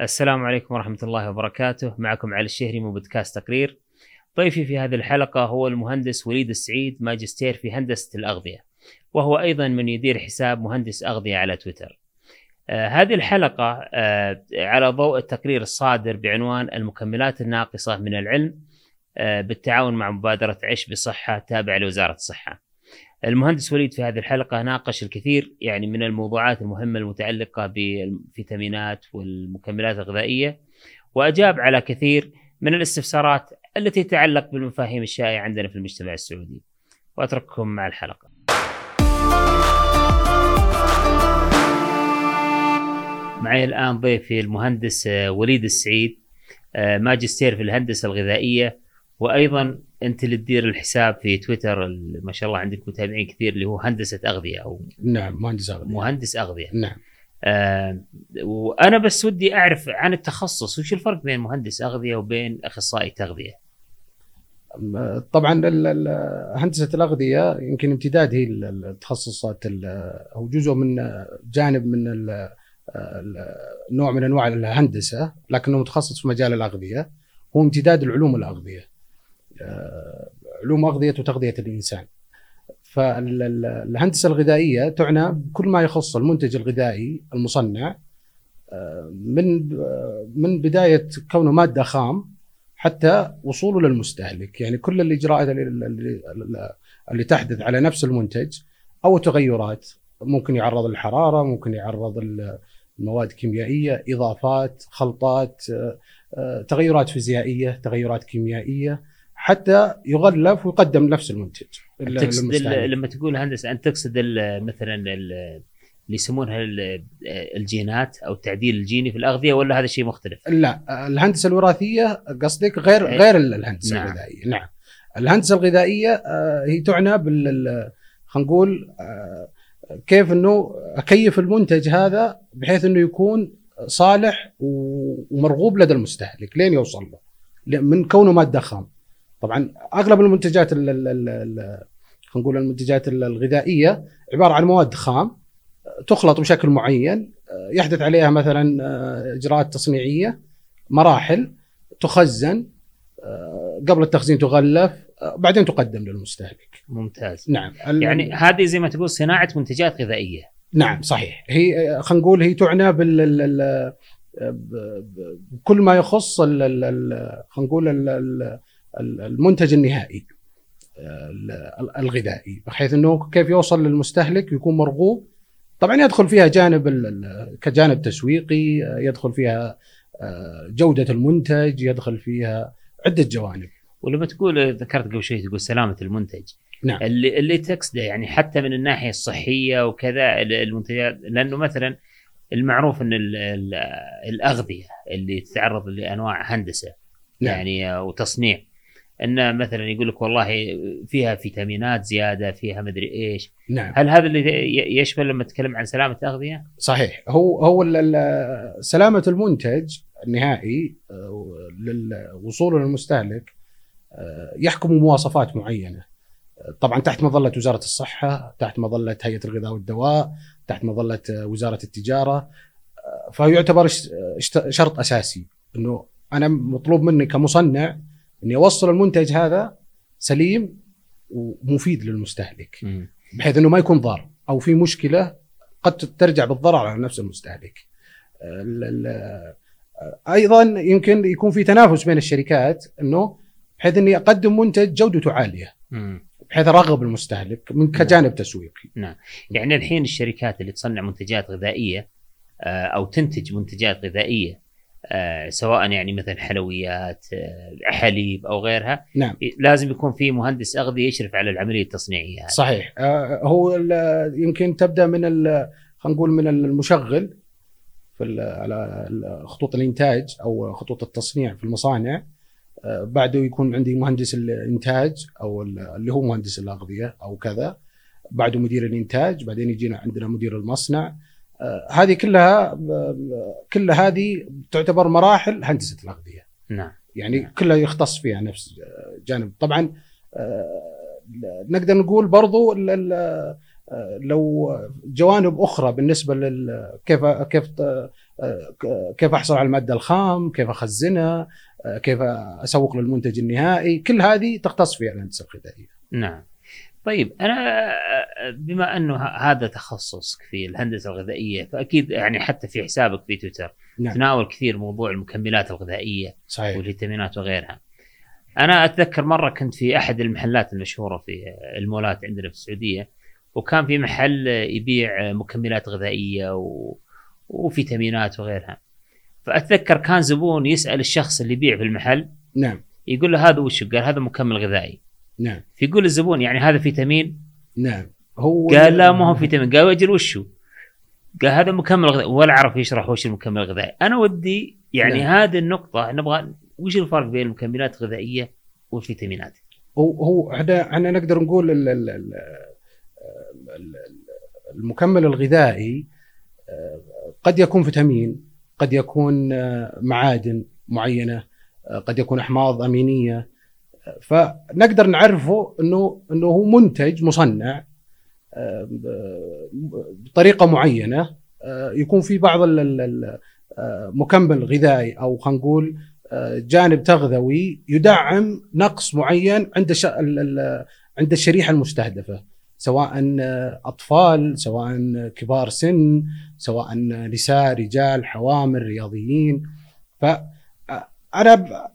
السلام عليكم ورحمة الله وبركاته. معكم علي الشهري من بودكاست تقرير. ضيفي في هذه الحلقة هو المهندس وليد السعيد ماجستير في هندسة الأغذية وهو أيضا من يدير حساب مهندس أغذية على تويتر. آه هذه الحلقة آه على ضوء التقرير الصادر بعنوان المكملات الناقصة من العلم آه بالتعاون مع مبادرة عش بصحة تابعة لوزارة الصحة. المهندس وليد في هذه الحلقة ناقش الكثير يعني من الموضوعات المهمة المتعلقة بالفيتامينات والمكملات الغذائية وأجاب على كثير من الاستفسارات التي تتعلق بالمفاهيم الشائعة عندنا في المجتمع السعودي. وأترككم مع الحلقة. معي الآن ضيفي المهندس وليد السعيد ماجستير في الهندسة الغذائية وأيضا انت اللي تدير الحساب في تويتر ما شاء الله عندك متابعين كثير اللي هو هندسة أغذية أو نعم مهندس أغذية. مهندس أغذية. نعم. آه وأنا بس ودي أعرف عن التخصص وش الفرق بين مهندس أغذية وبين أخصائي تغذية؟ طبعا هندسة الأغذية يمكن امتداد هي التخصصات أو جزء من جانب من نوع من أنواع الهندسة لكنه متخصص في مجال الأغذية. هو امتداد العلوم الأغذية. علوم أغذية وتغذية الإنسان. فالهندسة الغذائية تعنى بكل ما يخص المنتج الغذائي المصنع من من بداية كونه مادة خام حتى وصوله للمستهلك. يعني كل الإجراءات اللي, تحدث على نفس المنتج أو تغيرات ممكن يعرض للحرارة ممكن يعرض المواد كيميائية إضافات خلطات تغيرات فيزيائية تغيرات كيميائية. حتى يغلف ويقدم نفس المنتج تقصد لما تقول هندسة انت تقصد مثلا اللي يسمونها الجينات أو التعديل الجيني في الأغذية ولا هذا شيء مختلف؟ لا الهندسة الوراثية قصدك غير أي. غير الهندسة نعم. الغذائية نعم الهندسة الغذائية هي تعنى بال خلينا نقول كيف إنه أكيف المنتج هذا بحيث إنه يكون صالح ومرغوب لدى المستهلك لين يوصل له من كونه مادة خام طبعا أغلب المنتجات خلينا نقول المنتجات الغذائية عبارة عن مواد خام تخلط بشكل معين يحدث عليها مثلا إجراءات تصنيعية مراحل تخزن قبل التخزين تغلف بعدين تقدم للمستهلك. ممتاز. نعم. يعني هذه زي ما تقول صناعة منتجات غذائية. نعم صحيح هي خلينا نقول هي تعنى بال بكل ما يخص خلينا نقول المنتج النهائي الغذائي بحيث إنه كيف يوصل للمستهلك ويكون مرغوب. طبعا يدخل فيها جانب كجانب تسويقي يدخل فيها جودة المنتج يدخل فيها عدة جوانب. ولما تقول ذكرت قبل شوي تقول سلامة المنتج. نعم. اللي اللي تقصده يعني حتى من الناحية الصحية وكذا المنتجات لأنه مثلا المعروف إن الأغذية اللي تتعرض لأنواع هندسة نعم. يعني وتصنيع. إنه مثلا يقول لك والله فيها فيتامينات زيادة فيها مدري إيش. نعم. هل هذا اللي يشمل لما تتكلم عن سلامة الأغذية؟ صحيح. هو هو سلامة المنتج النهائي وصوله للمستهلك يحكم مواصفات معينة. طبعا تحت مظلة وزارة الصحة تحت مظلة هيئة الغذاء والدواء تحت مظلة وزارة التجارة. فيعتبر شرط أساسي. إنه أنا مطلوب مني كمصنع اني اوصل المنتج هذا سليم ومفيد للمستهلك بحيث إنه ما يكون ضار أو في مشكلة قد ترجع بالضرر على نفس المستهلك. أيضا يمكن يكون في تنافس بين الشركات إنه بحيث اني اقدم منتج جودته عالية. بحيث ارغب المستهلك من كجانب تسويقي. نعم، يعني الحين الشركات اللي تصنع منتجات غذائية أو تنتج منتجات غذائية آه سواء يعني مثلا حلويات آه حليب أو غيرها نعم. لازم يكون في مهندس أغذية يشرف على العملية التصنيعية هذه. صحيح. آه هو يمكن تبدأ من خلينا نقول من المشغل في على خطوط الإنتاج أو خطوط التصنيع في المصانع. آه بعده يكون عندي مهندس الإنتاج أو اللي هو مهندس الأغذية أو كذا. بعده مدير الإنتاج. بعدين يجينا عندنا مدير المصنع. آه هذه كلها كل هذه تعتبر مراحل هندسة الاغذيه. نعم. يعني نعم. كلها يختص فيها نفس جانب، طبعا آه نقدر نقول برضو لو جوانب أخرى بالنسبة لل كيف كيف كيف أحصل على المادة الخام، كيف أخزنها، كيف أسوق للمنتج النهائي، كل هذه تختص فيها الهندسة الغذائية. نعم. طيب أنا بما أنه هذا تخصصك في الهندسة الغذائية فأكيد يعني حتى في حسابك في تويتر نعم. تناول كثير موضوع المكملات الغذائية صحيح والفيتامينات وغيرها. أنا أتذكر مرة كنت في أحد المحلات المشهورة في المولات عندنا في السعودية وكان في محل يبيع مكملات غذائية و... وفيتامينات وغيرها. فأتذكر كان زبون يسأل الشخص اللي يبيع في المحل نعم يقول له هذا وش قال هذا مكمل غذائي نعم. فيقول الزبون يعني هذا فيتامين؟ نعم. هو قال لا ما هو فيتامين. قال أجل وشو قال هذا مكمل غذائي. ولا عرف يشرح وش المكمل الغذائي أنا ودي يعني نعم. هذه النقطة نبغى وش الفرق بين المكملات الغذائية والفيتامينات؟ هو هو إحنا إحنا نقدر نقول ال ال ال المكمل الغذائي آه، قد يكون فيتامين قد يكون آه، معادن معينة آه، قد يكون أحماض أمينية فنقدر نعرفه انه إنه هو منتج مصنع آه، بطريقة معينة آه، يكون في بعض المكمل غذائي أو خلينا نقول جانب تغذوي يدعم نقص معين عند عند الشريحة المستهدفة سواء أطفال سواء كبار سن سواء نساء رجال حوامل رياضيين. فانا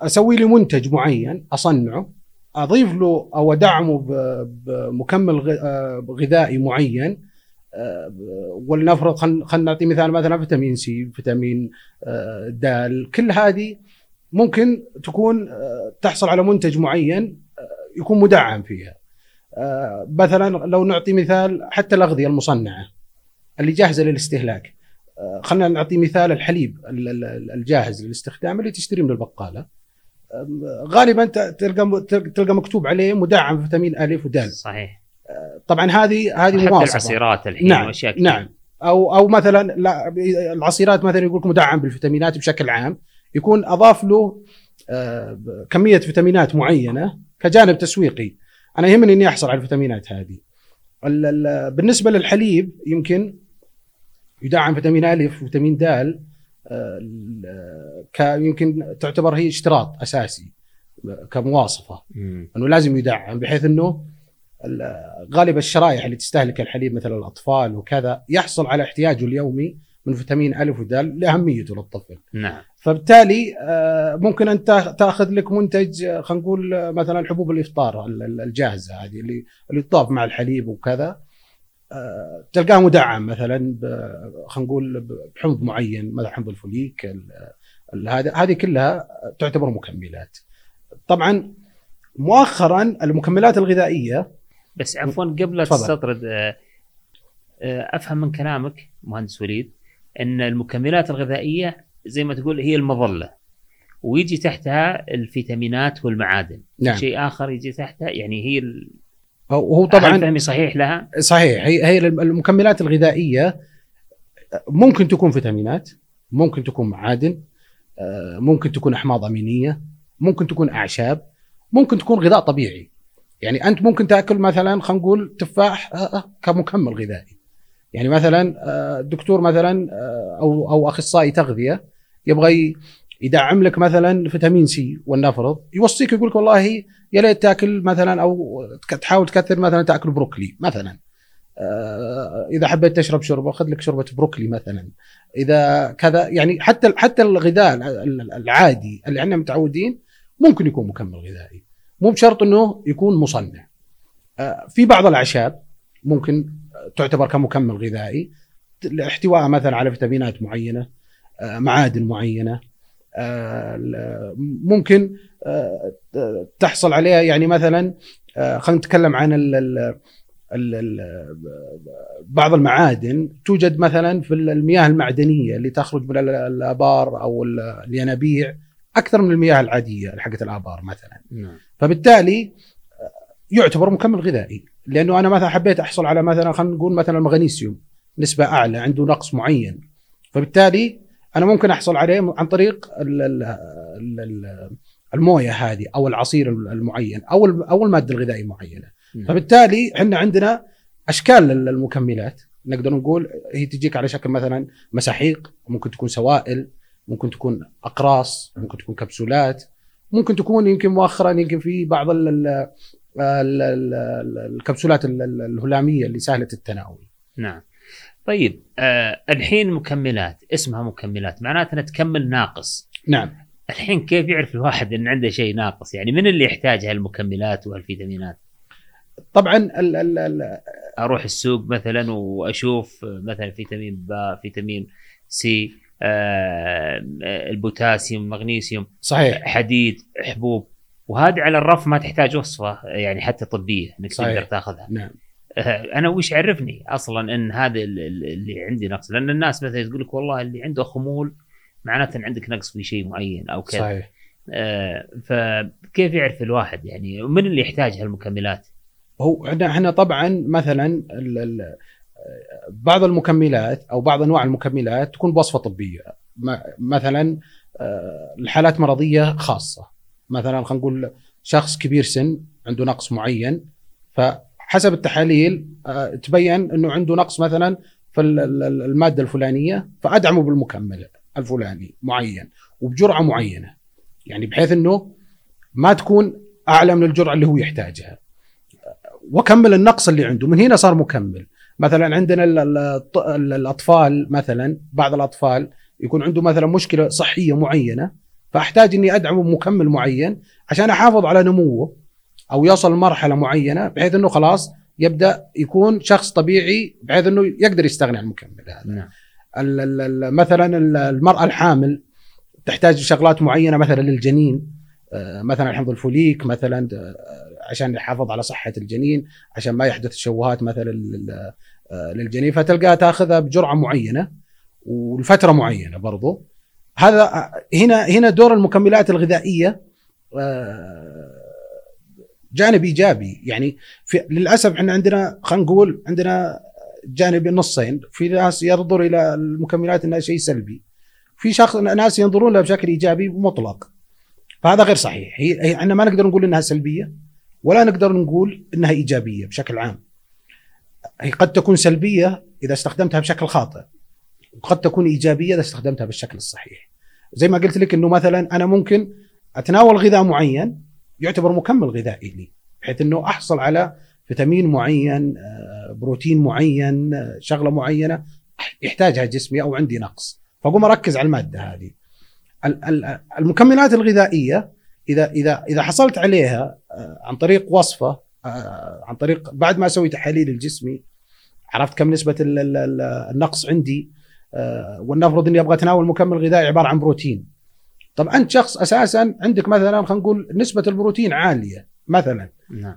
أسوي لي منتج معين أصنعه أضيف له أو أدعمه بمكمل غذائي معين ولنفرض خلينا نعطي مثال مثلا فيتامين سي فيتامين د كل هذه ممكن تكون تحصل على منتج معين يكون مدعم فيها. مثلا لو نعطي مثال حتى الأغذية المصنعة اللي جاهزة للاستهلاك. آه، خلينا نعطي مثال الحليب الجاهز للاستخدام اللي تشتريه من البقالة. غالبا تلقى تلقى مكتوب عليه مدعم فيتامين الف ودال. صحيح. آه، طبعا هذه هذه مواصفة. حتى العصيرات الحين نعم وأشياء كثير نعم. أو أو مثلا لا العصيرات مثلا يقول لك مدعم بالفيتامينات بشكل عام يكون أضاف له آه، كمية فيتامينات معينة كجانب تسويقي. أنا يهمني إني أحصل على الفيتامينات هذه. بالنسبة للحليب يمكن يدعم فيتامين الف وفيتامين د آه، يمكن تعتبر هي اشتراط أساسي كمواصفة إنه لازم يدعم بحيث إنه غالب الشرائح اللي تستهلك الحليب مثل الأطفال وكذا يحصل على احتياجه اليومي من فيتامين الف ودال لأهميته للطفل. نعم. فبالتالي آه، ممكن انت تأخذ لك منتج آه، خلينا نقول مثلا حبوب الإفطار الجاهزة هذه اللي اللي تضاف مع الحليب وكذا تلقاه مدعم مثلا خلينا نقول بحمض معين مثلا حمض الفوليك هذا هذه كلها تعتبر مكملات. طبعا مؤخرا المكملات الغذائية بس عفوا قبل لا تستطرد أفهم من كلامك مهندس وليد أن المكملات الغذائية زي ما تقول هي المظلة ويجي تحتها الفيتامينات والمعادن نعم. شيء آخر يجي تحتها يعني هي هو طبعا فهمي صحيح لها؟ صحيح. هي هي المكملات الغذائية ممكن تكون فيتامينات ممكن تكون معادن آه، ممكن تكون أحماض أمينية ممكن تكون أعشاب ممكن تكون غذاء طبيعي. يعني أنت ممكن تأكل مثلا خلينا نقول تفاح آه، آه، كمكمل غذائي. يعني مثلا الدكتور آه، مثلا أو أو أخصائي تغذية يبغى يدعم لك مثلا فيتامين سي ولنفرض يوصيك يقول لك والله يا ليت تأكل مثلا أو تحاول تكثر مثلا تأكل بروكلي مثلا. آه، إذا حبيت تشرب شوربة خذ لك شوربة بروكلي مثلا. إذا كذا يعني حتى حتى الغذاء العادي اللي إحنا متعودين ممكن يكون مكمل غذائي. مو بشرط إنه يكون مصنع. في بعض الأعشاب ممكن تعتبر كمكمل غذائي احتوائها مثلا على فيتامينات معينة آه، معادن معينة. آه، ممكن آه، تحصل عليها. يعني مثلا خلينا نتكلم عن ال بعض المعادن. توجد مثلا في المياه المعدنية اللي تخرج من الآبار أو الينابيع أكثر من المياه العادية حقت الآبار مثلا. نعم. فبالتالي يعتبر مكمل غذائي. لأنه أنا مثلا حبيت أحصل على مثلا خلينا نقول مثلا المغنيسيوم نسبة أعلى عنده نقص معين. فبالتالي أنا ممكن أحصل عليه عن طريق الموية هذه أو العصير المعين أو أو المادة الغذائية المعينه فبالتالي إحنا عندنا أشكال المكملات نقدر نقول هي تجيك على شكل مثلا مساحيق ممكن تكون سوائل ممكن تكون أقراص ممكن تكون كبسولات ممكن تكون يمكن مؤخرا يمكن في بعض ال ال ال ال الكبسولات الهلامية اللي سهلة التناول. نعم. طيب آه الحين مكملات. اسمها مكملات. معناته انها تكمل ناقص. نعم. الحين كيف يعرف الواحد إن عنده شيء ناقص؟ يعني من اللي يحتاج هالمكملات وهالفيتامينات طبعا ال ال ال أروح السوق مثلا وأشوف مثلا فيتامين بي فيتامين سي آه البوتاسيوم مغنيسيوم صحيح. حديد حبوب. وهذه على الرف ما تحتاج وصفة يعني حتى طبية إنك. تقدر تاخذها. نعم. أنا وش عرفني أصلا إن هذا ال- ال- اللي عندي نقص؟ لأن الناس مثلا تقول لك والله اللي عنده خمول معناته إن عندك نقص في شيء معين أو كذا. صحيح. آه فكيف يعرف الواحد يعني؟ من اللي يحتاج هالمكملات؟ هو إحنا إحنا طبعا مثلا بعض المكملات أو بعض أنواع المكملات تكون بوصفة طبية. مثلا آه، الحالات مرضية خاصة. مثلا خلينا نقول شخص كبير سن عنده نقص معين فحسب التحاليل آه، تبين إنه عنده نقص مثلا في ال- ال- المادة الفلانية فأدعمه بالمكمل الفلاني معين وبجرعة معينة. يعني بحيث إنه ما تكون أعلى من الجرعة اللي هو يحتاجها. وكمل النقص اللي عنده. من هنا صار مكمل. مثلا عندنا الأطفال مثلا بعض الأطفال يكون عنده مثلا مشكلة صحية معينة فأحتاج إني أدعمه بمكمل معين عشان أحافظ على نموه. أو يوصل لمرحلة معينة بحيث إنه خلاص يبدأ يكون شخص طبيعي بحيث إنه يقدر يستغني عن المكمل. هذا. نعم. مثلا ال- المرأة الحامل تحتاج شغلات معينة مثلا للجنين. آه، مثلا حمض الفوليك مثلا آه، عشان يحافظ على صحة الجنين عشان ما يحدث تشوهات مثلا آه، للجنين فتلقاها تأخذها بجرعة معينة ولفترة معينة برضو. هذا هنا هنا دور المكملات الغذائية. جانب إيجابي. يعني في للأسف إحنا عندنا خلينا نقول عندنا جانب نصين. في ناس ينظر إلى المكملات إنها شيء سلبي. في شخص ناس ينظرون لها بشكل إيجابي مطلق فهذا غير صحيح. هي إحنا ما نقدر نقول إنها سلبية ولا نقدر نقول إنها إيجابية بشكل عام. هي قد تكون سلبية إذا استخدمتها بشكل خاطئ وقد تكون إيجابية إذا استخدمتها بالشكل الصحيح. زي ما قلت لك إنه مثلا أنا ممكن أتناول غذاء معين يعتبر مكمل غذائي لي بحيث إنه أحصل على فيتامين معين آه، بروتين معين آه، شغلة معينة يحتاجها جسمي أو عندي نقص. فأقوم أركز على المادة هذه. ال- ال- المكملات الغذائية اذا اذا إذا حصلت عليها آه، عن طريق وصفة عن طريق بعد ما أسوي تحاليل الجسمي عرفت كم نسبة ال- ال- ال- النقص عندي ولنفرض إني أبغى أتناول مكمل غذائي عبارة عن بروتين. طب انت شخص أساسا عندك مثلا خلينا نقول نسبة البروتين عالية مثلا. نعم.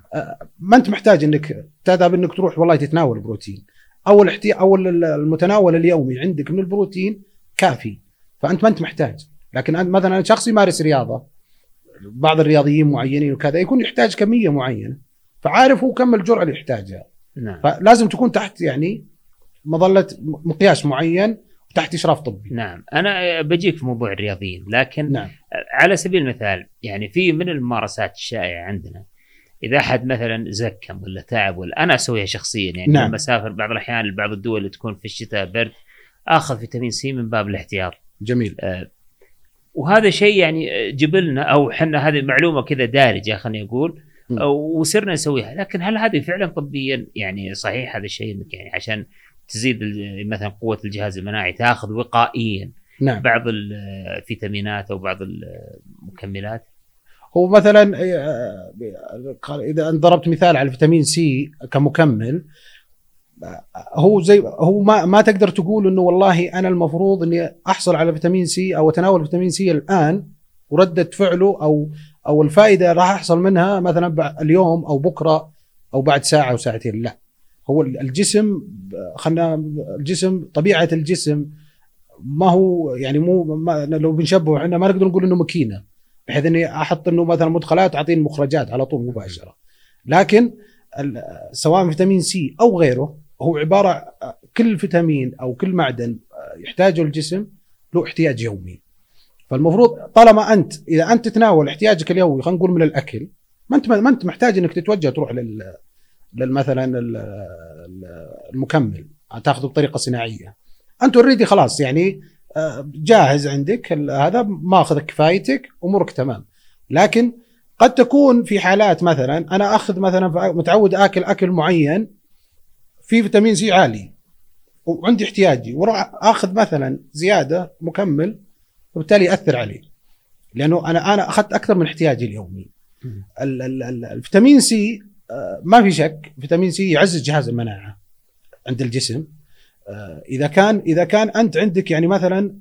ما أنت محتاج إنك تذهب إنك تروح والله تتناول بروتين أو الاحتي أو ال- المتناول اليومي عندك من البروتين كافي فأنت ما أنت محتاج. لكن انت مثلا شخص يمارس رياضة بعض الرياضيين معينين وكذا يكون يحتاج كمية معينة فعارف هو كم الجرعة اللي يحتاجها. نعم. فلازم تكون تحت يعني مظلة مقياس معين وتحت إشراف طبي. نعم. أنا بجيك في موضوع الرياضيين لكن نعم. على سبيل المثال يعني في من الممارسات الشائعة عندنا إذا أحد مثلا زكم ولا تعب ولا أنا أسويها شخصيا يعني نعم. لما اسافر بعض الأحيان لبعض الدول اللي تكون في الشتاء برد آخذ فيتامين سي من باب الاحتياط. جميل. آه، وهذا شيء يعني جبلنا أو إحنا هذه معلومة كذا دارجة خليني أقول وصرنا نسويها. لكن هل هذه فعلا طبيا يعني صحيح هذا الشيء؟ انك يعني عشان تزيد مثلا قوة الجهاز المناعي تاخذ وقائيا نعم. بعض الفيتامينات أو بعض المكملات. هو مثلا آه، إذا ضربت مثال على الفيتامين سي كمكمل هو زي هو ما ما تقدر تقول إنه والله أنا المفروض إني أحصل على فيتامين سي أو أتناول فيتامين سي الآن وردة فعله أو أو الفائدة راح أحصل منها مثلا اليوم أو بكرة أو بعد ساعة أو ساعتين لا. هو الجسم خلنا الجسم طبيعة الجسم ما هو يعني مو ما لو بنشبهه إحنا ما نقدر نقول إنه ماكينة بحيث إني أحط إنه مثلا مدخلات اعطيني مخرجات على طول مباشرة. لكن سواء فيتامين سي أو غيره هو عبارة كل فيتامين أو كل معدن يحتاجه الجسم له احتياج يومي. فالمفروض طالما أنت إذا أنت تتناول احتياجك اليومي خلينا نقول من الأكل ما أنت ما أنت محتاج إنك تتوجه تروح لل مثلا المكمل تاخذه بطريقة صناعية. أنت already خلاص يعني آه، جاهز عندك هذا ماخذ كفايتك أمورك تمام. لكن قد تكون في حالات مثلا أنا أخذ مثلا متعود آكل أكل معين في فيتامين سي عالي وعندي احتياجي وراح آخذ مثلا زيادة مكمل وبالتالي يأثر علي. لأنه أنا أنا أخذت أكثر من احتياجي اليومي. الفيتامين سي ما في شك فيتامين سي يعزز جهاز المناعة عند الجسم. آه، إذا كان إذا كان أنت عندك يعني مثلا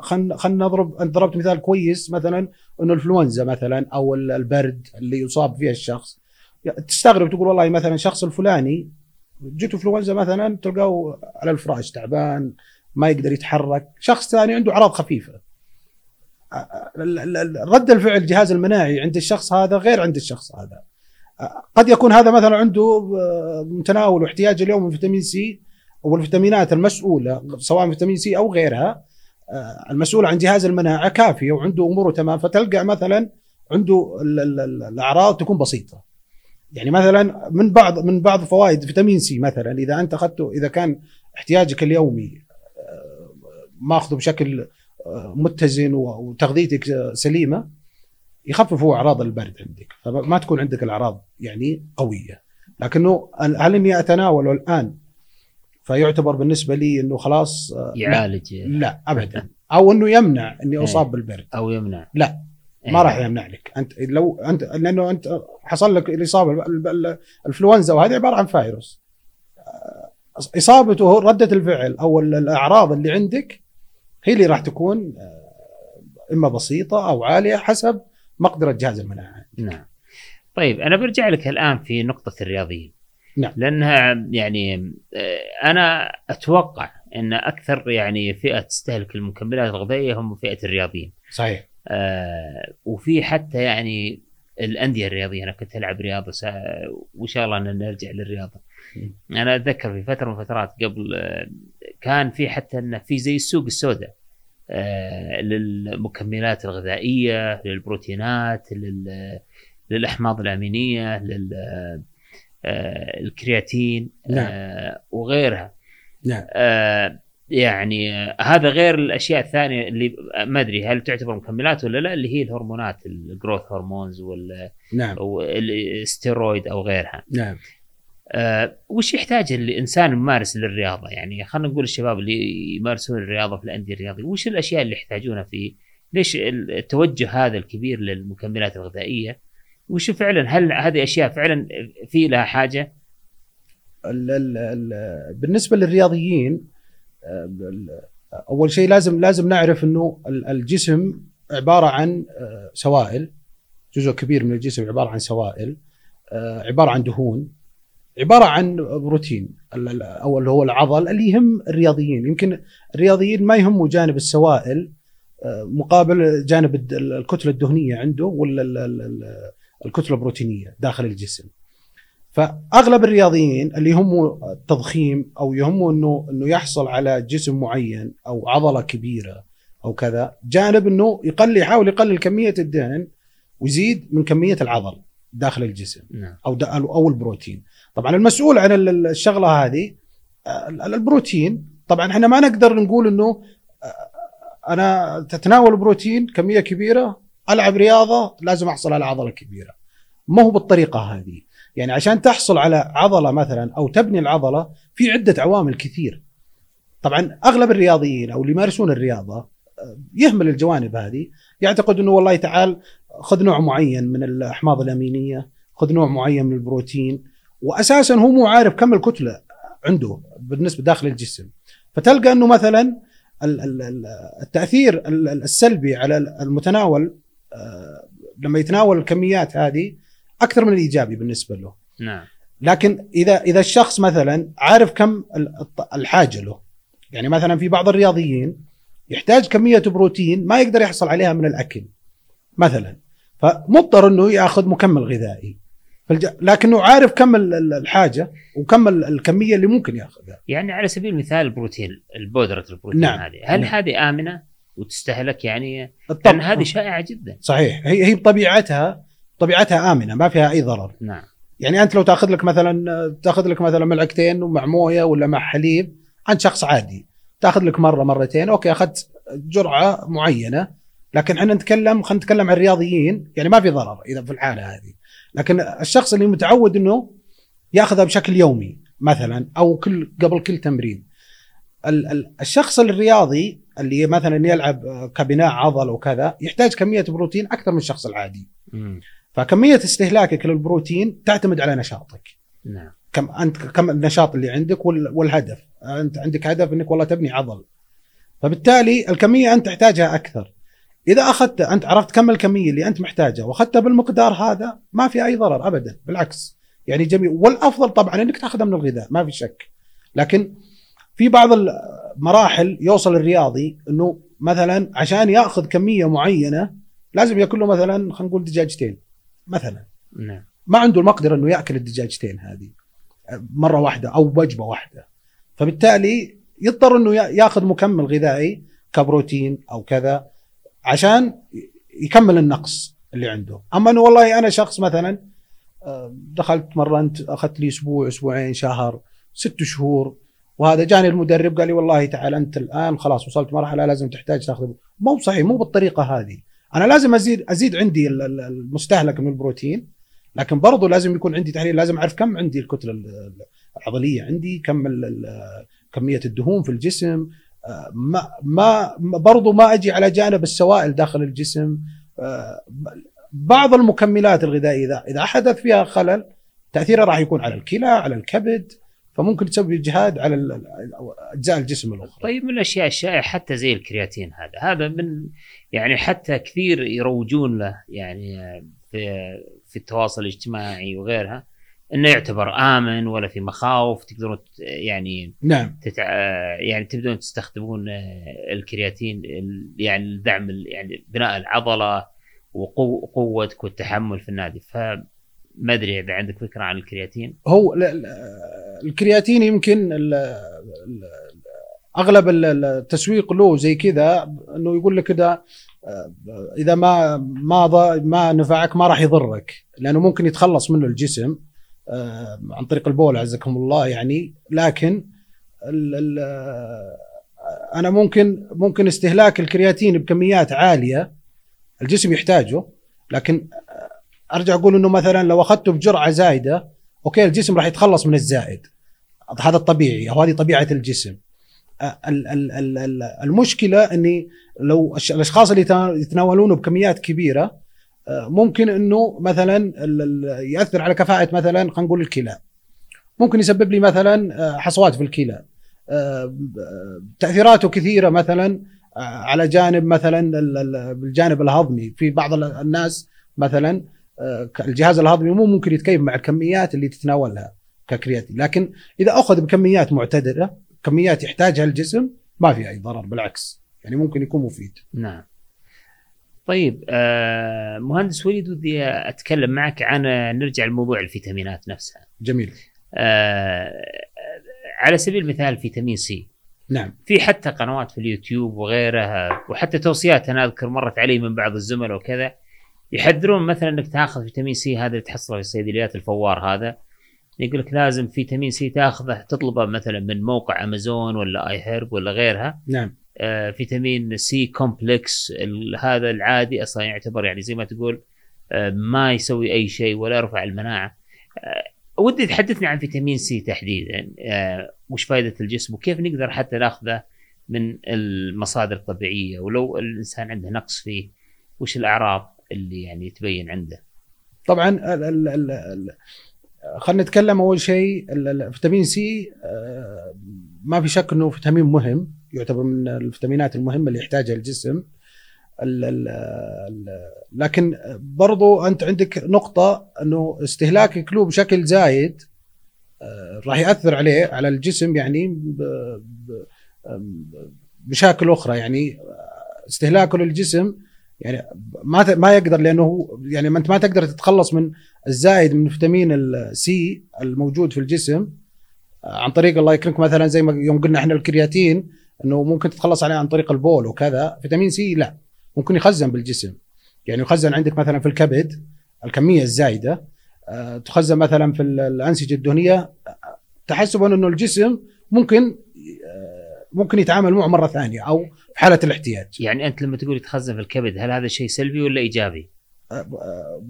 خلينا آه، خلينا نضرب أنت ضربت مثال كويس مثلا إنه الإنفلونزا مثلا أو البرد اللي يصاب فيه الشخص. تستغرب تقول والله مثلا الشخص الفلاني جته إنفلونزا مثلا تلقاه على الفراش تعبان ما يقدر يتحرك. شخص ثاني عنده أعراض خفيفة. رد الفعل الجهاز المناعي عند الشخص هذا غير عند الشخص هذا. قد يكون هذا مثلا عنده متناول واحتياج اليوم من فيتامين سي والفيتامينات المسؤولة سواء فيتامين سي أو غيرها المسؤوله عن جهاز المناعة كافيه وعنده أموره تمام فتلقى مثلا عنده الأعراض تكون بسيطة. يعني مثلا من بعض من بعض فوائد فيتامين C مثلا إذا أنت أخذته إذا كان احتياجك اليومي ماخذه بشكل متزن وتغذيتك سليمة يخفف هو أعراض البرد عندك فما تكون عندك الأعراض يعني قوية. لكنه هل إني اتناوله الآن؟ فيعتبر بالنسبة لي إنه خلاص يعالج لا, لا ابدا. أو إنه يمنع إني إيه. أصاب بالبرد. أو يمنع. لا. ما إيه. راح يمنع لك. أنت لو أنت لأنه أنت حصل لك الإصابة الإنفلونزا وهذه عبارة عن فيروس. إصابته ردة الفعل أو الأعراض اللي عندك هي اللي راح تكون آه، إما بسيطة أو عالية حسب مقدرة جهاز المناعة. نعم. طيب أنا برجع لك الآن في نقطة الرياضيين. نعم. لأنها يعني آه، أنا أتوقع أن أكثر يعني فئة تستهلك المكملات الغذائية هم فئة الرياضيين. صحيح. آه وفي حتى يعني الأندية الرياضية أنا كنت ألعب رياضة وإن شاء الله أن نرجع للرياضة. أنا أتذكر في فترة من الفترات قبل آه، كان في حتى انه في زي السوق السوداء للمكملات الغذائية للبروتينات للأحماض الأمينية للكرياتين آه، نعم. وغيرها نعم. يعني هذا غير الأشياء الثانية اللي ما أدري هل تعتبر مكملات ولا لا اللي هي الهرمونات الجروث هرمونز وال نعم. الاستيرويد أو غيرها نعم آه وش يحتاج الإنسان الممارس للرياضة؟ يعني خلينا نقول الشباب اللي يمارسون الرياضة في الأندية الرياضية وش الأشياء اللي يحتاجونها في ليش التوجه هذا الكبير للمكملات الغذائية؟ وش فعلا هل هذه أشياء فعلا في لها حاجة؟ ال ال ال بالنسبة للرياضيين آه، أول شيء لازم لازم نعرف إنه الجسم عبارة عن آه، سوائل. جزء كبير من الجسم عبارة عن سوائل آه، عبارة عن دهون. عبارة عن بروتين أو اللي هو العضل اللي يهم الرياضيين. يمكن الرياضيين ما يهموا جانب السوائل آه، مقابل جانب الكتلة الدهنية عنده ولا الكتلة البروتينية داخل الجسم. فأغلب الرياضيين اللي يهموا التضخيم أو يهموا إنه إنه يحصل على جسم معين أو عضلة كبيرة أو كذا جانب إنه يقلل يحاول يقلل كمية الدهن ويزيد من كمية العضل داخل الجسم نعم. أو أو البروتين. طبعا المسؤول عن الشغلة هذه آه، البروتين. طبعا إحنا ما نقدر نقول إنه آه، أنا تتناول بروتين كمية كبيرة ألعب رياضة لازم أحصل على عضلة كبيرة. ما هو بالطريقة هذه. يعني عشان تحصل على عضلة مثلا أو تبني العضلة في عدة عوامل كثير. طبعا أغلب الرياضيين أو اللي يمارسون الرياضة آه، يهمل الجوانب هذه. يعتقد إنه والله تعال خذ نوع معين من الأحماض الأمينية خذ نوع معين من البروتين. واساسا هو مو عارف كم الكتلة عنده بالنسبة داخل الجسم. فتلقى إنه مثلا التأثير السلبي على المتناول آه، لما يتناول الكميات هذه أكثر من الإيجابي بالنسبة له. نعم. لكن اذا إذا الشخص مثلا عارف كم الحاجة له يعني مثلا في بعض الرياضيين يحتاج كمية بروتين ما يقدر يحصل عليها من الأكل مثلا. فمضطر إنه يأخذ مكمل غذائي. لكنه عارف كم الحاجة وكم الكمية اللي ممكن ياخذها. يعني على سبيل المثال البروتين البودرة البروتين نعم. هذه هل نعم. هذه آمنة وتستهلك يعني؟ لأن هذه شائعة جدا. صحيح. هي هي بطبيعتها طبيعتها آمنة ما فيها أي ضرر. نعم. يعني أنت لو تأخذ لك مثلا تأخذ لك مثلا ملعقتين ومع موية ولا مع حليب انت شخص عادي. تأخذ لك مرة مرتين أوكي أخذت جرعة معينة. لكن إحنا نتكلم خلينا نتكلم عن الرياضيين يعني ما في ضرر إذا في الحالة هذه. لكن الشخص اللي متعود إنه يأخذها بشكل يومي مثلا أو كل قبل كل تمرين الشخص الرياضي اللي مثلا يلعب كبناء عضل وكذا يحتاج كمية بروتين أكثر من الشخص العادي. م. فكمية استهلاكك للبروتين تعتمد على نشاطك. نعم. كم أنت كم النشاط اللي عندك والهدف، أنت عندك هدف إنك والله تبني عضل. فبالتالي الكمية أنت تحتاجها أكثر. إذا اخذت أنت عرفت كم الكميه اللي أنت محتاجها واخذتها بالمقدار هذا ما في أي ضرر ابدا بالعكس. يعني جميل. والأفضل طبعا إنك تأخذها من الغذاء ما في شك. لكن في بعض المراحل يوصل الرياضي إنه مثلا عشان يأخذ كمية معينة لازم يأكل له مثلا خلينا نقول دجاجتين مثلا. نعم. ما عنده المقدرة إنه يأكل الدجاجتين هذه مرة واحدة أو وجبة واحدة. فبالتالي يضطر إنه يأخذ مكمل غذائي كبروتين أو كذا. عشان يكمل النقص اللي عنده. أما إنه والله أنا شخص مثلا آه، دخلت مرنت أخذت لي أسبوع أسبوعين شهر ست شهور وهذا جاني المدرب قال لي والله تعال أنت الآن خلاص وصلت مرحلة لازم تحتاج تأخذ. مو صحيح مو بالطريقة هذه. أنا لازم أزيد أزيد عندي المستهلك من البروتين لكن برضو لازم يكون عندي تحليل لازم أعرف كم عندي الكتلة العضلية عندي كم كمية الدهون في الجسم ما ما برضو ما أجي على جانب السوائل داخل الجسم بعض المكملات الغذائية إذا إذا حدث فيها خلل تاثيرها راح يكون على الكلى على الكبد فممكن تسوي اجهاد على أجزاء الجسم الأخرى. طيب من الأشياء الشائعه حتى زي الكرياتين هذا، هذا من يعني حتى كثير يروجون له يعني في في التواصل الاجتماعي وغيرها إنه يعتبر آمن ولا في مخاوف تقدرون يعني نعم. تتع... يعني تبدون تستخدمون الكرياتين يعني لدعم يعني بناء العضلة وقوتك والتحمل في النادي. ف ما أدري إذا عندك فكرة عن الكرياتين؟ هو لا لا الكرياتين يمكن ال ال أغلب التسويق له زي كذا إنه يقول لك كذا آه، إذا ما ما ما نفعك ما راح يضرك لأنه ممكن يتخلص منه الجسم. آه، عن طريق البول عزكم الله يعني. لكن ال ال آه، أنا ممكن ممكن استهلاك الكرياتين بكميات عالية الجسم يحتاجه لكن أرجع أقول إنه مثلا لو أخذته بجرعة زايدة أوكي الجسم راح يتخلص من الزائد. هذا الطبيعي أو هذه طبيعة الجسم. المشكلة إني لو الأشخاص اللي يتناولونه بكميات كبيرة ممكن إنه مثلا يأثر على كفاءة مثلا خلينا نقول الكلى. ممكن يسبب لي مثلا حصوات في الكلى. تأثيراته كثيرة مثلا على جانب مثلا الجانب الهضمي. في بعض الناس مثلا آه، الجهاز الهضمي مو ممكن يتكيف مع الكميات اللي تتناولها ككرياتين. لكن إذا أخذ بكميات معتدلة كميات يحتاجها الجسم ما في أي ضرر بالعكس. يعني ممكن يكون مفيد. نعم. طيب آه مهندس وليد ودي أتكلم معك عن نرجع لموضوع الفيتامينات نفسها. جميل. آه على سبيل المثال فيتامين C. نعم. في حتى قنوات في اليوتيوب وغيرها وحتى توصيات أنا أذكر مرت علي من بعض الزملاء وكذا يحذرون مثلا إنك تاخذ فيتامين C هذا اللي تحصله في الصيدليات الفوار هذا. يقول لك لازم فيتامين C تاخذه تطلبه مثلا من موقع أمازون ولا iHerb ولا غيرها. نعم. آه فيتامين C complex هذا العادي أصلا يعتبر يعني زي ما تقول آه ما يسوي أي شيء ولا يرفع المناعة. آه ودي تحدثني عن فيتامين C تحديدا. آه وش فائده الجسم وكيف نقدر حتى ناخذه من المصادر الطبيعية ولو الإنسان عنده نقص فيه وش الأعراض اللي يعني تبين عنده؟ طبعا خلينا نتكلم أول شيء الفيتامين C آه، ما في شك إنه فيتامين مهم. يعتبر من الفيتامينات المهمة اللي يحتاجها الجسم. ال ال ال لكن برضو أنت عندك نقطة إنه استهلاكك له بشكل زايد آه، راح يأثر عليه على الجسم يعني بشكل أخرى يعني استهلاكه للجسم يعني ما ما يقدر لأنه يعني ما أنت ما تقدر تتخلص من الزايد من فيتامين السي الموجود في الجسم آه، عن طريق الله يكرمك. مثلا زي ما يوم قلنا إحنا الكرياتين إنه ممكن تتخلص عليه عن طريق البول وكذا. فيتامين سي لا. ممكن يخزن بالجسم. يعني يخزن عندك مثلا في الكبد الكمية الزايدة. آه، تخزن مثلا في الأنسجة الدهنية. تحسبا أنه الجسم ممكن آه، ممكن يتعامل معه مرة ثانية أو في حالة الاحتياج. يعني أنت لما تقول يتخزن في الكبد هل هذا شيء سلبي ولا إيجابي؟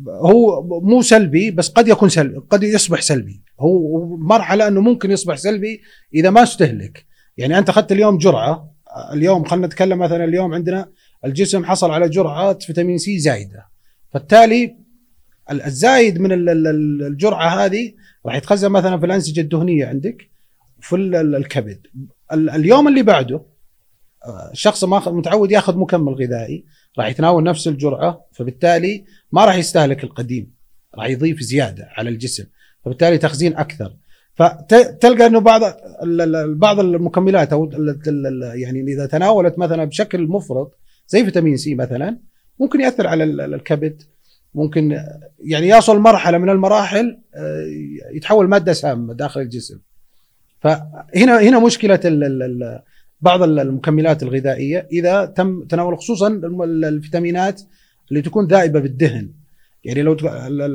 هو مو سلبي بس قد يكون سلبي قد يصبح سلبي. هو مرحله أنه ممكن يصبح سلبي إذا ما استهلك. يعني أنت أخذت اليوم جرعة اليوم خلينا نتكلم مثلا اليوم عندنا الجسم حصل على جرعه فيتامين سي زايدة فبالتالي الزايد من الجرعة هذه راح يتخزن مثلا في الأنسجة الدهنية عندك في الكبد. اليوم اللي بعده الشخص ما متعود ياخذ مكمل غذائي راح يتناول نفس الجرعة فبالتالي ما راح يستهلك القديم راح يضيف زيادة على الجسم فبالتالي تخزين أكثر. فتلقى إنه بعض بعض المكملات أو يعني إذا تناولت مثلا بشكل مفرط زي فيتامين سي مثلا ممكن يأثر على الكبد ممكن يعني يصل مرحلة من المراحل آه، يتحول مادة سامة داخل الجسم. فهنا هنا مشكلة بعض المكملات الغذائية إذا تم تناول خصوصا الفيتامينات اللي تكون ذائبة بالدهن. يعني لو